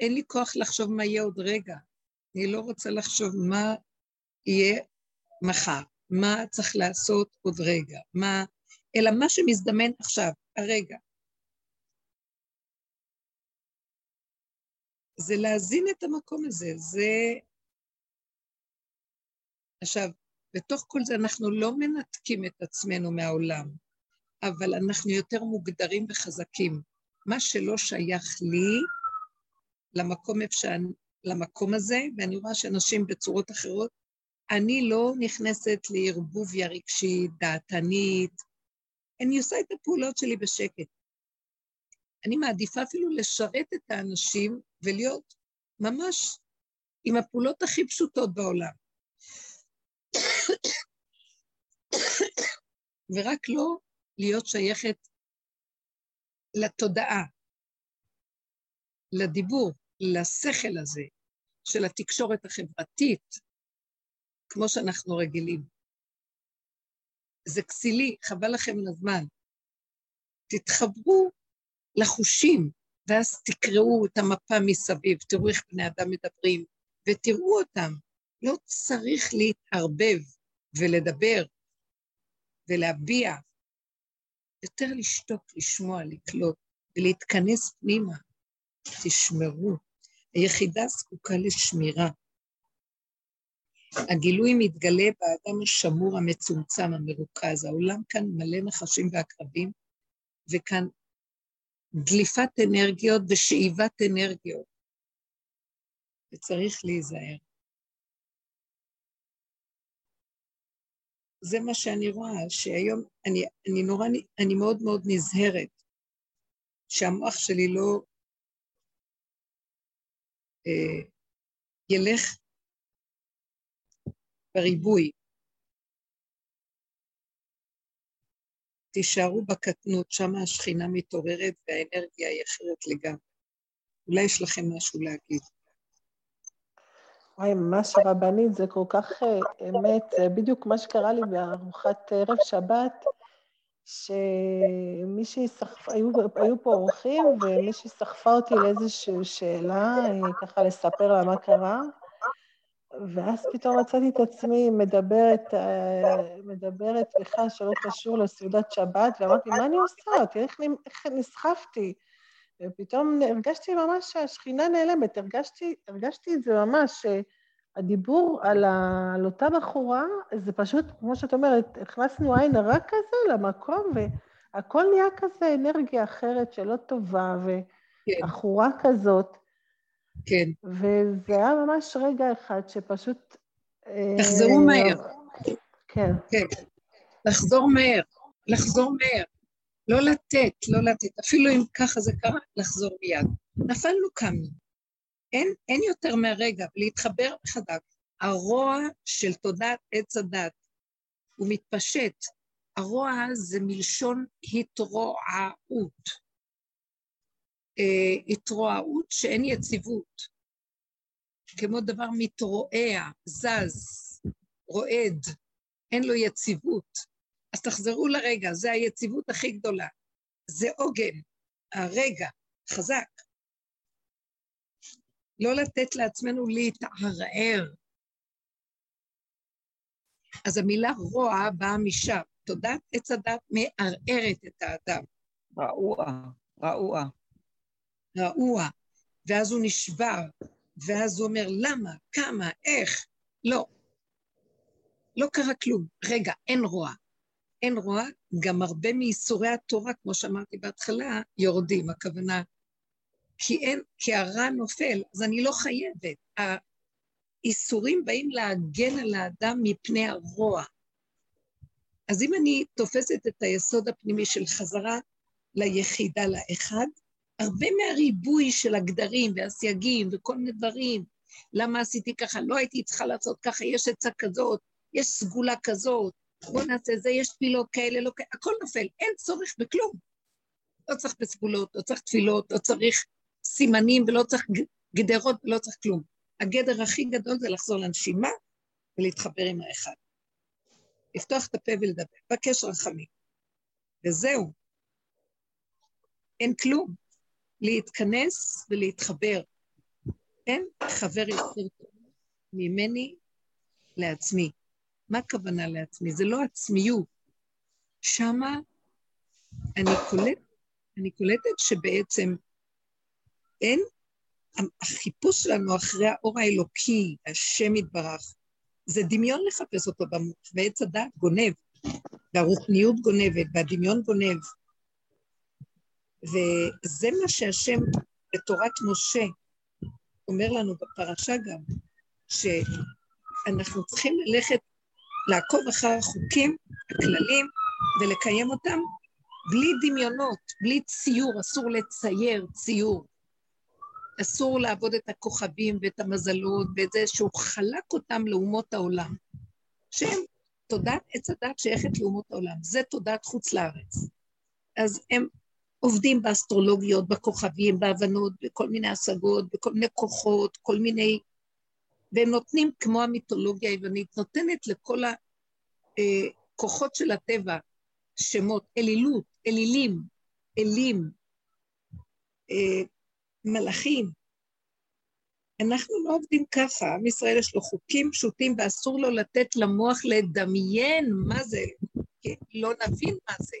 אין לי כוח לחשוב מה יהיה עוד רגע. אני לא רוצה לחשוב מה יהיה מחר, מה צריך לעשות עוד רגע, מה... אלא מה שמזדמן עכשיו, הרגע. זה להזין את המקום הזה, זה... עכשיו, בתוך כל זה אנחנו לא מנתקים את עצמנו מהעולם, אבל אנחנו יותר מוגדרים וחזקים. מה שלא שייך לי, למקום, אפשר, למקום הזה, ואני רואה שאנשים בצורות אחרות, אני לא נכנסת לערבוביה רגשית, דעתנית, אני עושה את הפעולות שלי בשקט. אני מעדיפה אפילו לשרת את האנשים ולהיות ממש עם הפעולות הכי פשוטות בעולם. ורק לא להיות שייכת לתודעה, לדיבור, לשכל הזה של התקשורת החברתית, כמו שאנחנו רגילים. זה כסילי, חבל לכם על הזמן. תתחברו לחושים, ואז תקראו את המפה מסביב, תראו איך בני אדם מדברים, ותראו אותם. לא צריך להתערבב ולדבר ולהביע, יותר לשתוק, לשמוע, לקלוט ולהתכנס פנימה. תשמרו. היחידה זקוקה לשמירה. הגילוי מתגלה באדם השמור, המצומצם, המרוכז. העולם כאן מלא נחשים ועקרבים, וכאן דליפת אנרגיות ושאיבת אנרגיות, וצריך להיזהר. זה מה שאני רואה, שהיום אני, אני נורא, אני מאוד מאוד נזהרת שהמוח שלי לא אה, ילך בריבוי. תישארו בקטנות, שם השכינה מתעוררת והאנרגיה היא אחרת לגמרי. אולי יש לכם משהו להגיד. וואי, ממש רבנית, זה כל כך אה, אמת, זה בדיוק מה שקרה לי בארוחת ערב שבת, שמישהי סחפה, היו, היו פה אורחים, ומישהי סחפה אותי לאיזושהי שאלה, אה, ככה לספר לה מה קרה, ואז פתאום מצאתי את עצמי מדברת, אה, מדברת בכלל שלא קשור לסעודת שבת, ואמרתי, מה אני עושה? תראה איך נסחפתי. ופתאום הרגשתי ממש שהשכינה נעלמת, הרגשתי, הרגשתי את זה ממש, הדיבור על, ה, על אותה בחורה, זה פשוט, כמו שאת אומרת, הכנסנו עין הרע כזה למקום, והכל נהיה כזה אנרגיה אחרת שלא טובה, ועכורה כן. כזאת. כן. וזה היה ממש רגע אחד שפשוט... תחזרו אה, מהר. כן. כן. לחזור מהר, לחזור מהר. לא לתת, לא לתת. אפילו אם ככה זה קרה, לחזור מיד. נפלנו, קמנו. אין, אין יותר מהרגע, להתחבר מחדש. הרוע של תודעת עץ הדת, הוא מתפשט. הרוע זה מלשון התרועעות. אה, התרועעות שאין יציבות, כמו דבר מתרועע, זז, רועד, אין לו יציבות. אז תחזרו לרגע, זה היציבות הכי גדולה. זה עוגן, הרגע, חזק. לא לתת לעצמנו להתערער. אז המילה רוע באה משם. תודעת עץ הדת מערערת את האדם. רעוע, רעוע. רעוע, ואז הוא נשבר, ואז הוא אומר, למה, כמה, איך? לא. לא קרה כלום. רגע, אין רוע. אין רוע, גם הרבה מייסורי התורה, כמו שאמרתי בהתחלה, יורדים. הכוונה, כי אין, כי הרע נופל, אז אני לא חייבת. האיסורים באים להגן על האדם מפני הרוע. אז אם אני תופסת את היסוד הפנימי של חזרה ליחידה, לאחד, הרבה מהריבוי של הגדרים והסייגים וכל מיני דברים, למה עשיתי ככה, לא הייתי צריכה לעשות ככה, יש עצה כזאת, יש סגולה כזאת, בוא נעשה זה, יש תפילות כאלה, לא כאלה, הכל נופל, אין צורך בכלום. לא צריך בסגולות, לא צריך תפילות, לא צריך סימנים ולא צריך גדרות ולא צריך כלום. הגדר הכי גדול זה לחזור לנשימה ולהתחבר עם האחד. לפתוח את הפה ולדבר, בקש רחמים. וזהו. אין כלום. להתכנס ולהתחבר. אין חבר יותר טוב ממני לעצמי. מה הכוונה לעצמי? זה לא עצמיות. שמה אני קולט, אני קולטת שבעצם אין, החיפוש שלנו אחרי האור האלוקי, השם יתברך, זה דמיון לחפש אותו ועץ הדעת גונב, והרוחניות גונבת, והדמיון גונב. וזה מה שהשם בתורת משה אומר לנו בפרשה גם, שאנחנו צריכים ללכת, לעקוב אחר החוקים, הכללים, ולקיים אותם בלי דמיונות, בלי ציור, אסור לצייר ציור. אסור לעבוד את הכוכבים ואת המזלות ואת זה שהוא חלק אותם לאומות העולם. שהם תודעת עץ הדת שייכת לאומות העולם, זה תודעת חוץ לארץ. אז הם עובדים באסטרולוגיות, בכוכבים, בהבנות, בכל מיני השגות, בכל מיני כוחות, כל מיני... והם נותנים, כמו המיתולוגיה היוונית, נותנת לכל הכוחות אה, של הטבע שמות, אלילות, אלילים, אלים, אה, מלאכים. אנחנו לא עובדים ככה, עם ישראל יש לו חוקים פשוטים ואסור לו לתת למוח לדמיין מה זה, לא נבין מה זה.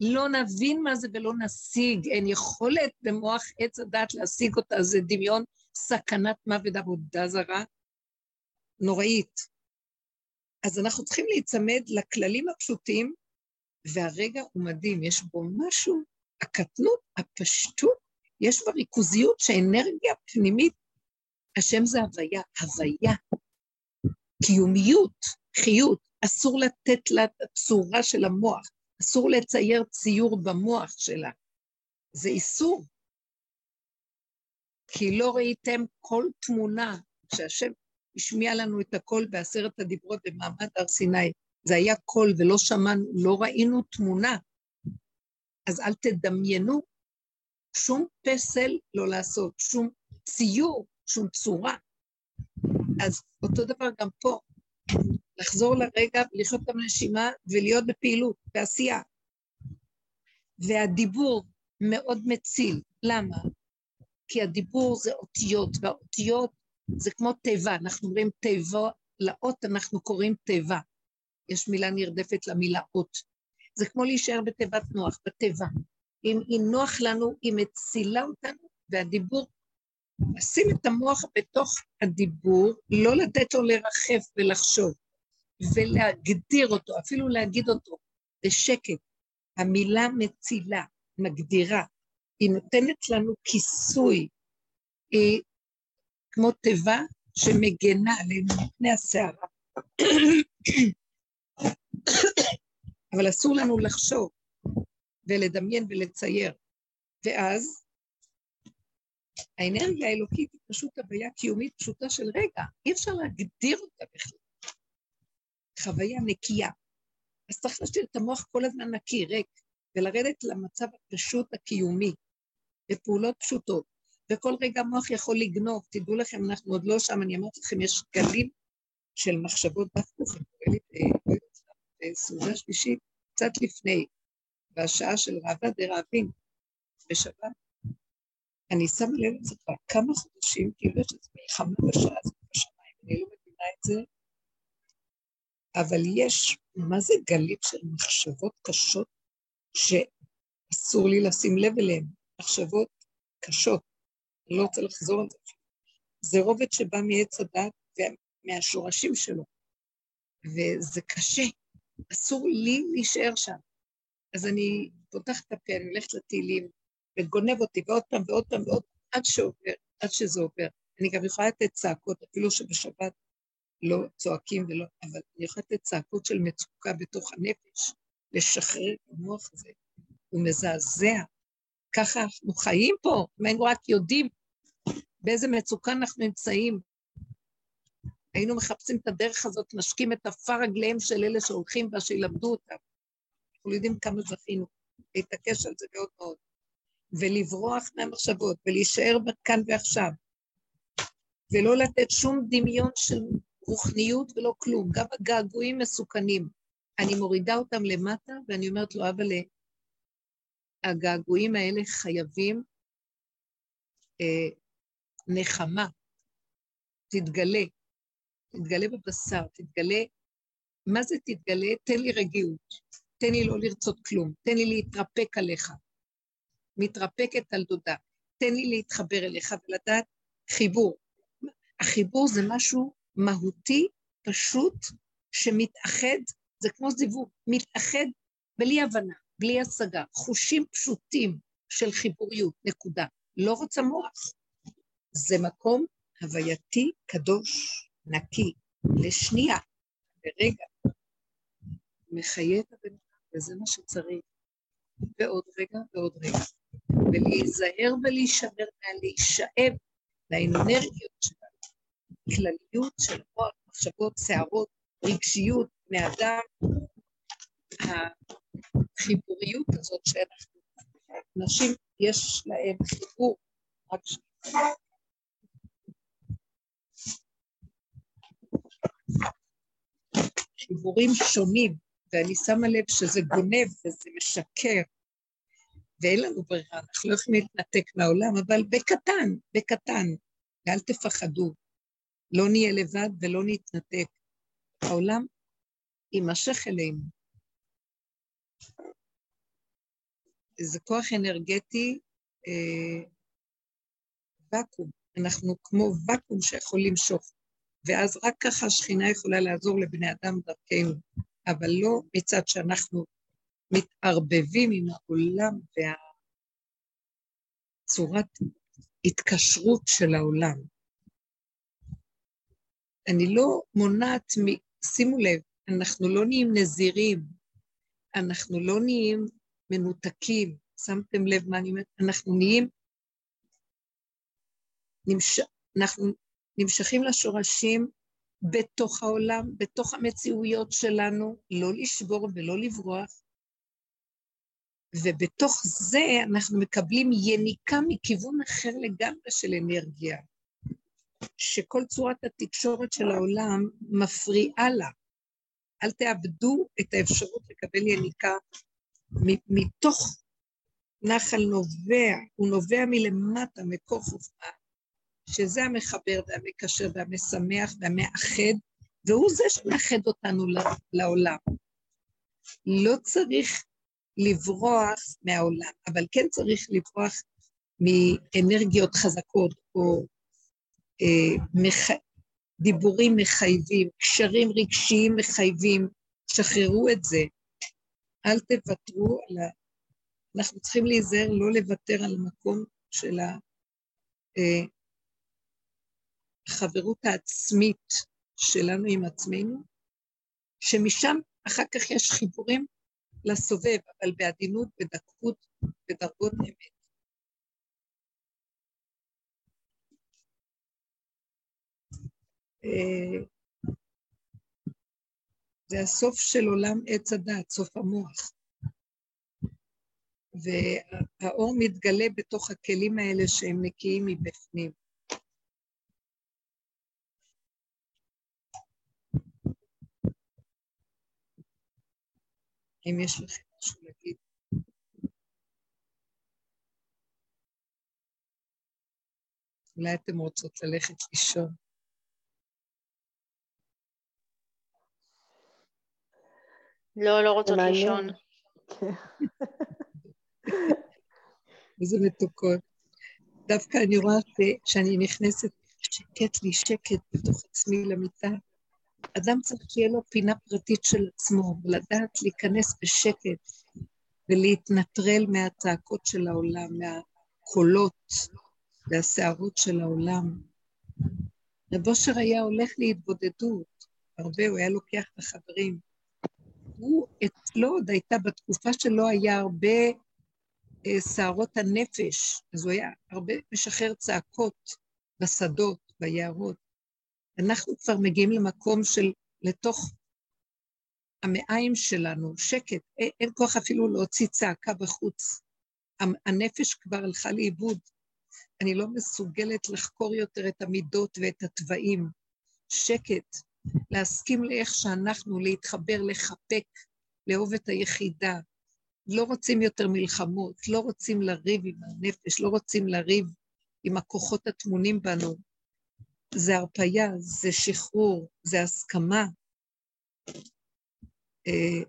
לא נבין מה זה ולא נשיג, אין יכולת במוח עץ הדת להשיג אותה, זה דמיון סכנת מוות עבודה זרה נוראית. אז אנחנו צריכים להיצמד לכללים הפשוטים, והרגע הוא מדהים, יש בו משהו, הקטנות, הפשטות, יש בה ריכוזיות שהאנרגיה הפנימית, השם זה הוויה, הוויה, קיומיות, חיות, אסור לתת לה את הצורה של המוח, אסור לצייר ציור במוח שלה. זה איסור. כי לא ראיתם כל תמונה שהשם השמיע לנו את הקול בעשרת הדיברות במעמד הר סיני. זה היה קול ולא שמענו, לא ראינו תמונה. אז אל תדמיינו שום פסל לא לעשות, שום ציור, שום צורה. אז אותו דבר גם פה, לחזור לרגע ולחיות את הנשימה ולהיות בפעילות, בעשייה. והדיבור מאוד מציל. למה? כי הדיבור זה אותיות, והאותיות זה כמו תיבה, אנחנו אומרים תיבה, לאות אנחנו קוראים תיבה. יש מילה נרדפת למילה אות. זה כמו להישאר בתיבת נוח, בתיבה. אם היא נוח לנו, היא מצילה אותנו, והדיבור, לשים את המוח בתוך הדיבור, לא לתת לו לרחף ולחשוב. ולהגדיר אותו, אפילו להגיד אותו בשקט. המילה מצילה, מגדירה, היא נותנת לנו כיסוי, היא כמו תיבה שמגנה עלינו מפני הסערה. אבל אסור לנו לחשוב ולדמיין ולצייר. ואז האנרגיה האלוקית היא פשוט הוויה קיומית פשוטה של רגע, אי אפשר להגדיר אותה בכלל. חוויה נקייה. אז צריך להשאיר את המוח כל הזמן נקי, ריק, ולרדת למצב הפשוט הקיומי, בפעולות פשוטות. וכל רגע המוח יכול לגנוב, תדעו לכם, אנחנו עוד לא שם, אני אמרתי לכם, יש גלים של מחשבות בהפוך, אני קוראת בסעודה שלישית, קצת לפני, בשעה של ראווה דרעבין, בשבת. אני שמה לב לזה כבר כמה חודשים, כאילו יש איזו מלחמה בשעה הזאת בשמיים, אני לא מבינה את זה, אבל יש, מה זה גלים של מחשבות קשות שאסור לי לשים לב אליהן, מחשבות קשות, אני לא רוצה לחזור על זה. זה רובד שבא מעץ הדת ומהשורשים שלו, וזה קשה, אסור לי להישאר שם. אז אני פותחת את הפה, אני הולכת לתהילים, וגונב אותי ועוד פעם ועוד פעם ועוד פעם, עד שעובר, עד שזה עובר. אני גם יכולה לתת צעקות, אפילו שבשבת לא צועקים ולא, אבל אני יכולה לתת צעקות של מצוקה בתוך הנפש, לשחרר את המוח הזה. הוא מזעזע. ככה אנחנו חיים פה, אם היינו רק יודעים באיזה מצוקה אנחנו נמצאים. היינו מחפשים את הדרך הזאת, נשקים את עפר רגליהם של אלה שהולכים בה, שילמדו אותם. אנחנו יודעים כמה זכינו להתעקש על זה מאוד מאוד. ולברוח מהמחשבות, ולהישאר כאן ועכשיו, ולא לתת שום דמיון של רוחניות ולא כלום, גם הגעגועים מסוכנים. אני מורידה אותם למטה ואני אומרת לו, אבל הגעגועים האלה חייבים אה, נחמה, תתגלה, תתגלה בבשר, תתגלה, מה זה תתגלה? תן לי רגיעות, תן לי לא לרצות כלום, תן לי להתרפק עליך, מתרפקת על דודה, תן לי להתחבר אליך ולדעת חיבור. החיבור זה משהו מהותי, פשוט, שמתאחד, זה כמו זיווג, מתאחד בלי הבנה, בלי השגה, חושים פשוטים, של חיבוריות, נקודה. לא רוצה מוח. זה מקום הווייתי, קדוש, נקי, לשנייה, לרגע. מחיה את הבן אדם, וזה מה שצריך. ועוד רגע ועוד רגע. ולהיזהר ולהישמר מהלהישאב לאנרגיות שלנו, כלליות של מוח, מחשבות, שערות, רגשיות, בני אדם, החיבוריות הזאת שאנחנו, נשים יש להם חיבור, רק ש... חיבורים שונים, ואני שמה לב שזה גונב וזה משקר, ואין לנו ברירה, אנחנו לא יכולים להתנתק מהעולם, אבל בקטן, בקטן, ואל תפחדו, לא נהיה לבד ולא נתנתק. העולם יימשך אלינו. זה כוח אנרגטי, אה, ואקום. אנחנו כמו ואקום שיכול למשוך, ואז רק ככה השכינה יכולה לעזור לבני אדם דרכנו, אבל לא מצד שאנחנו מתערבבים עם העולם והצורת התקשרות של העולם. אני לא מונעת, מ... שימו לב, אנחנו לא נהיים נזירים, אנחנו לא נהיים מנותקים, שמתם לב מה אני אומרת? אנחנו נהיים, נמש... אנחנו נמשכים לשורשים בתוך העולם, בתוך המציאויות שלנו, לא לשבור ולא לברוח, ובתוך זה אנחנו מקבלים יניקה מכיוון אחר לגמרי של אנרגיה, שכל צורת התקשורת של העולם מפריעה לה. אל תאבדו את האפשרות לקבל יניקה מתוך נחל נובע, הוא נובע מלמטה, מקור חוכמה, שזה המחבר והמקשר והמשמח והמאחד, והוא זה שמאחד אותנו לעולם. לא צריך לברוח מהעולם, אבל כן צריך לברוח מאנרגיות חזקות או אה, מח... דיבורים מחייבים, קשרים רגשיים מחייבים, שחררו את זה. אל תוותרו על ה... אנחנו צריכים להיזהר לא לוותר על המקום של החברות אה, העצמית שלנו עם עצמנו, שמשם אחר כך יש חיבורים לסובב, אבל בעדינות, בדקות, בדרגות אמת. אה, זה הסוף של עולם עץ הדת, סוף המוח. והאור מתגלה בתוך הכלים האלה שהם נקיים מבפנים. אם יש לכם משהו להגיד. אולי אתן רוצות ללכת לישון. לא, לא רוצות לישון. איזה מתוקות. דווקא אני רואה שאני נכנסת, שקט לי, שקט בתוך עצמי למיטה. אדם צריך שיהיה לו פינה פרטית של עצמו, ולדעת להיכנס בשקט ולהתנטרל מהצעקות של העולם, מהקולות והסערות של העולם. רב אושר היה הולך להתבודדות, הרבה, הוא היה לוקח את החברים. הוא, אצלו עוד הייתה, בתקופה שלו היה הרבה אה, סערות הנפש, אז הוא היה הרבה משחרר צעקות בשדות, ביערות. אנחנו כבר מגיעים למקום של, לתוך המעיים שלנו, שקט, אין, אין כוח אפילו להוציא צעקה בחוץ. הנפש כבר הלכה לאיבוד. אני לא מסוגלת לחקור יותר את המידות ואת התוואים. שקט, להסכים לאיך שאנחנו, להתחבר, לחבק, לאהוב את היחידה. לא רוצים יותר מלחמות, לא רוצים לריב עם הנפש, לא רוצים לריב עם הכוחות הטמונים בנו. זה הרפייה, זה שחרור, זה הסכמה. אה,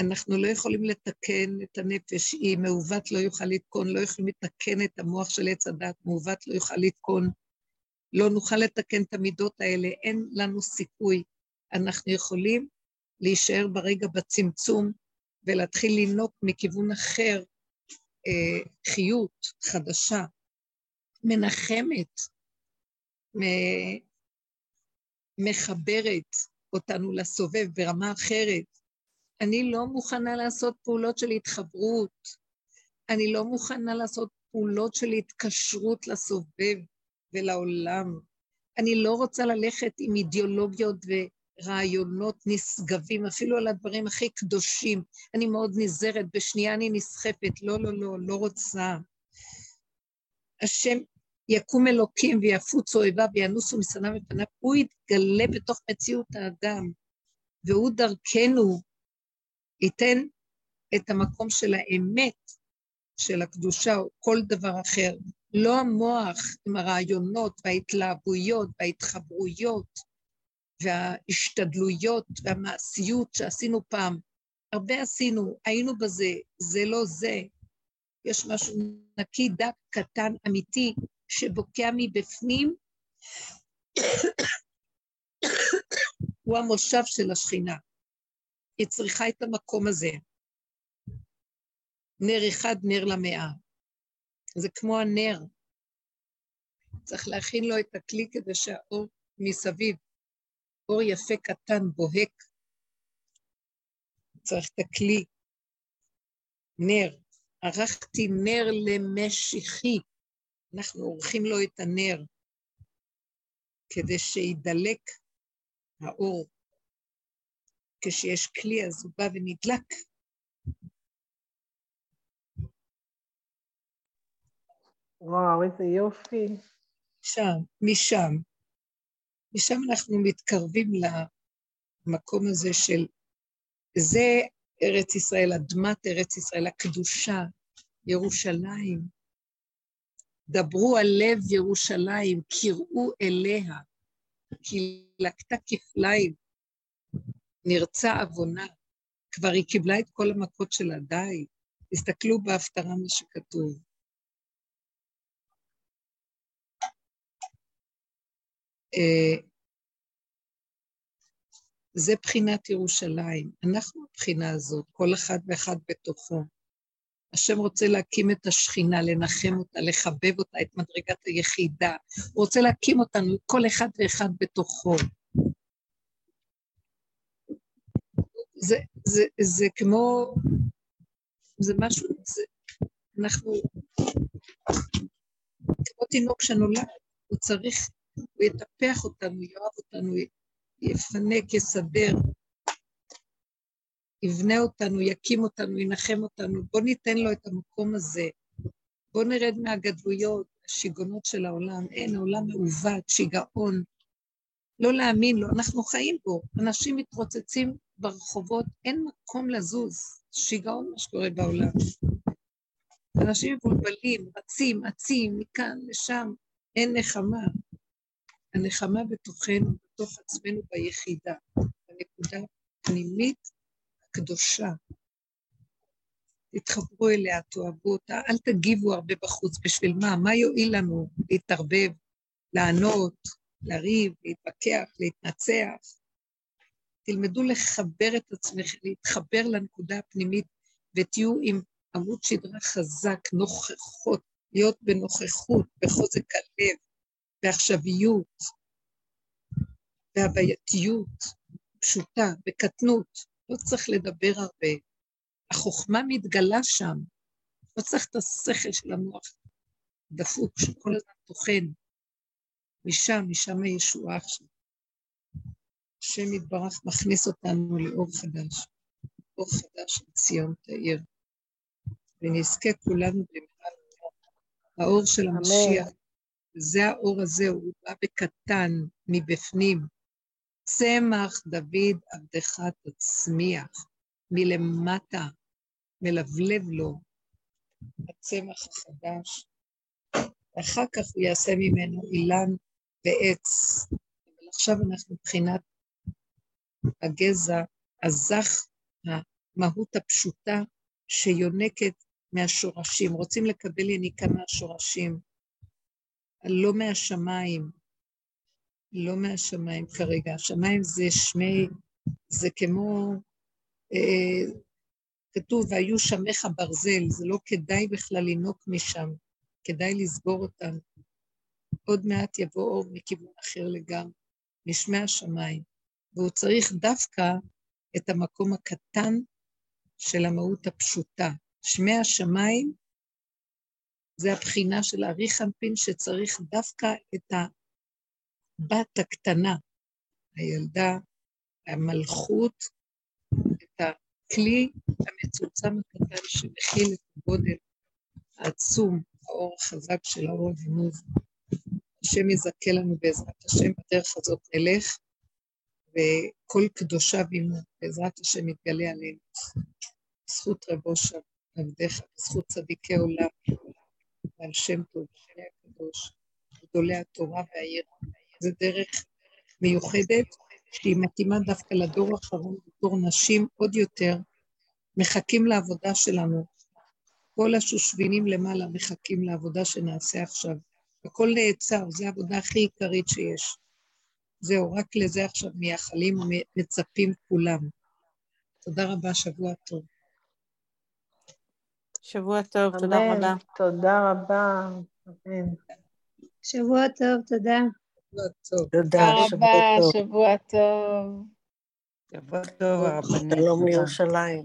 אנחנו לא יכולים לתקן את הנפש, היא מעוות לא יוכל לתקון, לא יכולים לתקן את המוח של עץ הדת, מעוות לא יוכל לתקון. לא נוכל לתקן את המידות האלה, אין לנו סיכוי. אנחנו יכולים להישאר ברגע בצמצום ולהתחיל לנוק מכיוון אחר אה, חיות חדשה, מנחמת, מחברת אותנו לסובב ברמה אחרת. אני לא מוכנה לעשות פעולות של התחברות, אני לא מוכנה לעשות פעולות של התקשרות לסובב ולעולם. אני לא רוצה ללכת עם אידיאולוגיות ורעיונות נשגבים, אפילו על הדברים הכי קדושים. אני מאוד נזהרת, בשנייה אני נסחפת. לא, לא, לא, לא רוצה. השם יקום אלוקים ויפוץ אויביו וינוסו משנא מפניו, הוא יתגלה בתוך מציאות האדם, והוא דרכנו ייתן את המקום של האמת, של הקדושה או כל דבר אחר. לא המוח עם הרעיונות וההתלהבויות וההתחברויות וההשתדלויות והמעשיות שעשינו פעם. הרבה עשינו, היינו בזה, זה לא זה. יש משהו נקי, דק, קטן, אמיתי, שבוקע מבפנים, הוא המושב של השכינה. היא צריכה את המקום הזה. נר אחד, נר למאה. זה כמו הנר. צריך להכין לו את הכלי כדי שהאור מסביב, אור יפה קטן, בוהק. צריך את הכלי. נר. ערכתי נר למשיחי. אנחנו עורכים לו את הנר כדי שידלק האור. כשיש כלי אז הוא בא ונדלק. וואו, איזה יופי. שם, משם. משם אנחנו מתקרבים למקום הזה של, זה ארץ ישראל, אדמת ארץ ישראל, הקדושה, ירושלים. דברו על לב ירושלים, קראו אליה, כי לקטה כפליים, נרצה עוונה. כבר היא קיבלה את כל המכות שלה, די. תסתכלו בהפטרה מה שכתוב. זה בחינת ירושלים. אנחנו הבחינה הזאת, כל אחד ואחד בתוכו. השם רוצה להקים את השכינה, לנחם אותה, לחבב אותה, את מדרגת היחידה. הוא רוצה להקים אותנו, כל אחד ואחד בתוכו. זה, זה, זה כמו, זה משהו, זה, אנחנו, כמו תינוק שנולד, הוא צריך, הוא יטפח אותנו, יאהב אותנו, יפנק, יסדר, יבנה אותנו, יקים אותנו, ינחם אותנו, בואו ניתן לו את המקום הזה. בואו נרד מהגדלויות, השיגעונות של העולם. אין, העולם מעוות, שיגעון. לא להאמין לו, אנחנו חיים בו. אנשים מתרוצצים ברחובות, אין מקום לזוז. שיגעון מה שקורה בעולם. אנשים מבולבלים, רצים, אצים, מכאן לשם, אין נחמה. הנחמה בתוכנו, בתוך עצמנו ביחידה, בנקודה פנימית קדושה. תתחברו אליה, תאהבו אותה, אל תגיבו הרבה בחוץ. בשביל מה? מה יועיל לנו להתערבב, לענות, לריב, להתווכח, להתנצח? תלמדו לחבר את עצמכם, להתחבר לנקודה הפנימית, ותהיו עם עמוד שדרה חזק, נוכחות, להיות בנוכחות, בחוזק הלב, בעכשוויות, בהווייתיות פשוטה, בקטנות. לא צריך לדבר הרבה. החוכמה מתגלה שם. לא צריך את השכל של המוח דפוק, שכל הזמן טוחן. משם, משם הישועה עכשיו. השם יתברך מכניס אותנו לאור חדש. אור חדש של ציון תאיר. ונזכה כולנו במעל האור של המשיח. זה האור הזה, הוא בא בקטן, מבפנים. צמח דוד עבדך תצמיח, מלמטה, מלבלב לו, הצמח החדש. ואחר כך הוא יעשה ממנו אילן ועץ. אבל עכשיו אנחנו מבחינת הגזע הזך, המהות הפשוטה שיונקת מהשורשים. רוצים לקבל יניקה מהשורשים, לא מהשמיים, לא מהשמיים כרגע. השמיים זה שמי, זה כמו, אה, כתוב, והיו שמך ברזל, זה לא כדאי בכלל לנהוג משם, כדאי לסגור אותם. עוד מעט יבוא אור מכיוון אחר לגמרי, משמי השמיים, והוא צריך דווקא את המקום הקטן של המהות הפשוטה. שמי השמיים זה הבחינה של אריך אנפין שצריך דווקא את הבת הקטנה, הילדה, המלכות, את הכלי המצומצם הקטן שמכיל את הגודל העצום, האור החזק של האור הגנוז. השם יזכה לנו בעזרת השם, בדרך הזאת נלך, וכל קדושה בימו, בעזרת השם יתגלה עלינו. בזכות רבו שם עבדיך, בזכות צדיקי עולם, ועל שם טוב, שני הקדוש, גדולי התורה והעיר. זו דרך מיוחדת שהיא מתאימה דווקא לדור האחרון, בתור נשים עוד יותר, מחכים לעבודה שלנו. כל השושבינים למעלה מחכים לעבודה שנעשה עכשיו. הכל נעצר, זו העבודה הכי עיקרית שיש. זהו, רק לזה עכשיו מייחלים ומצפים כולם. תודה רבה, שבוע טוב. שבוע טוב, תודה רבה. תודה רבה. אמן. שבוע טוב, תודה. תודה, שבוע טוב. שבוע טוב. שבוע טוב, הרבנית. שלום לירושלים.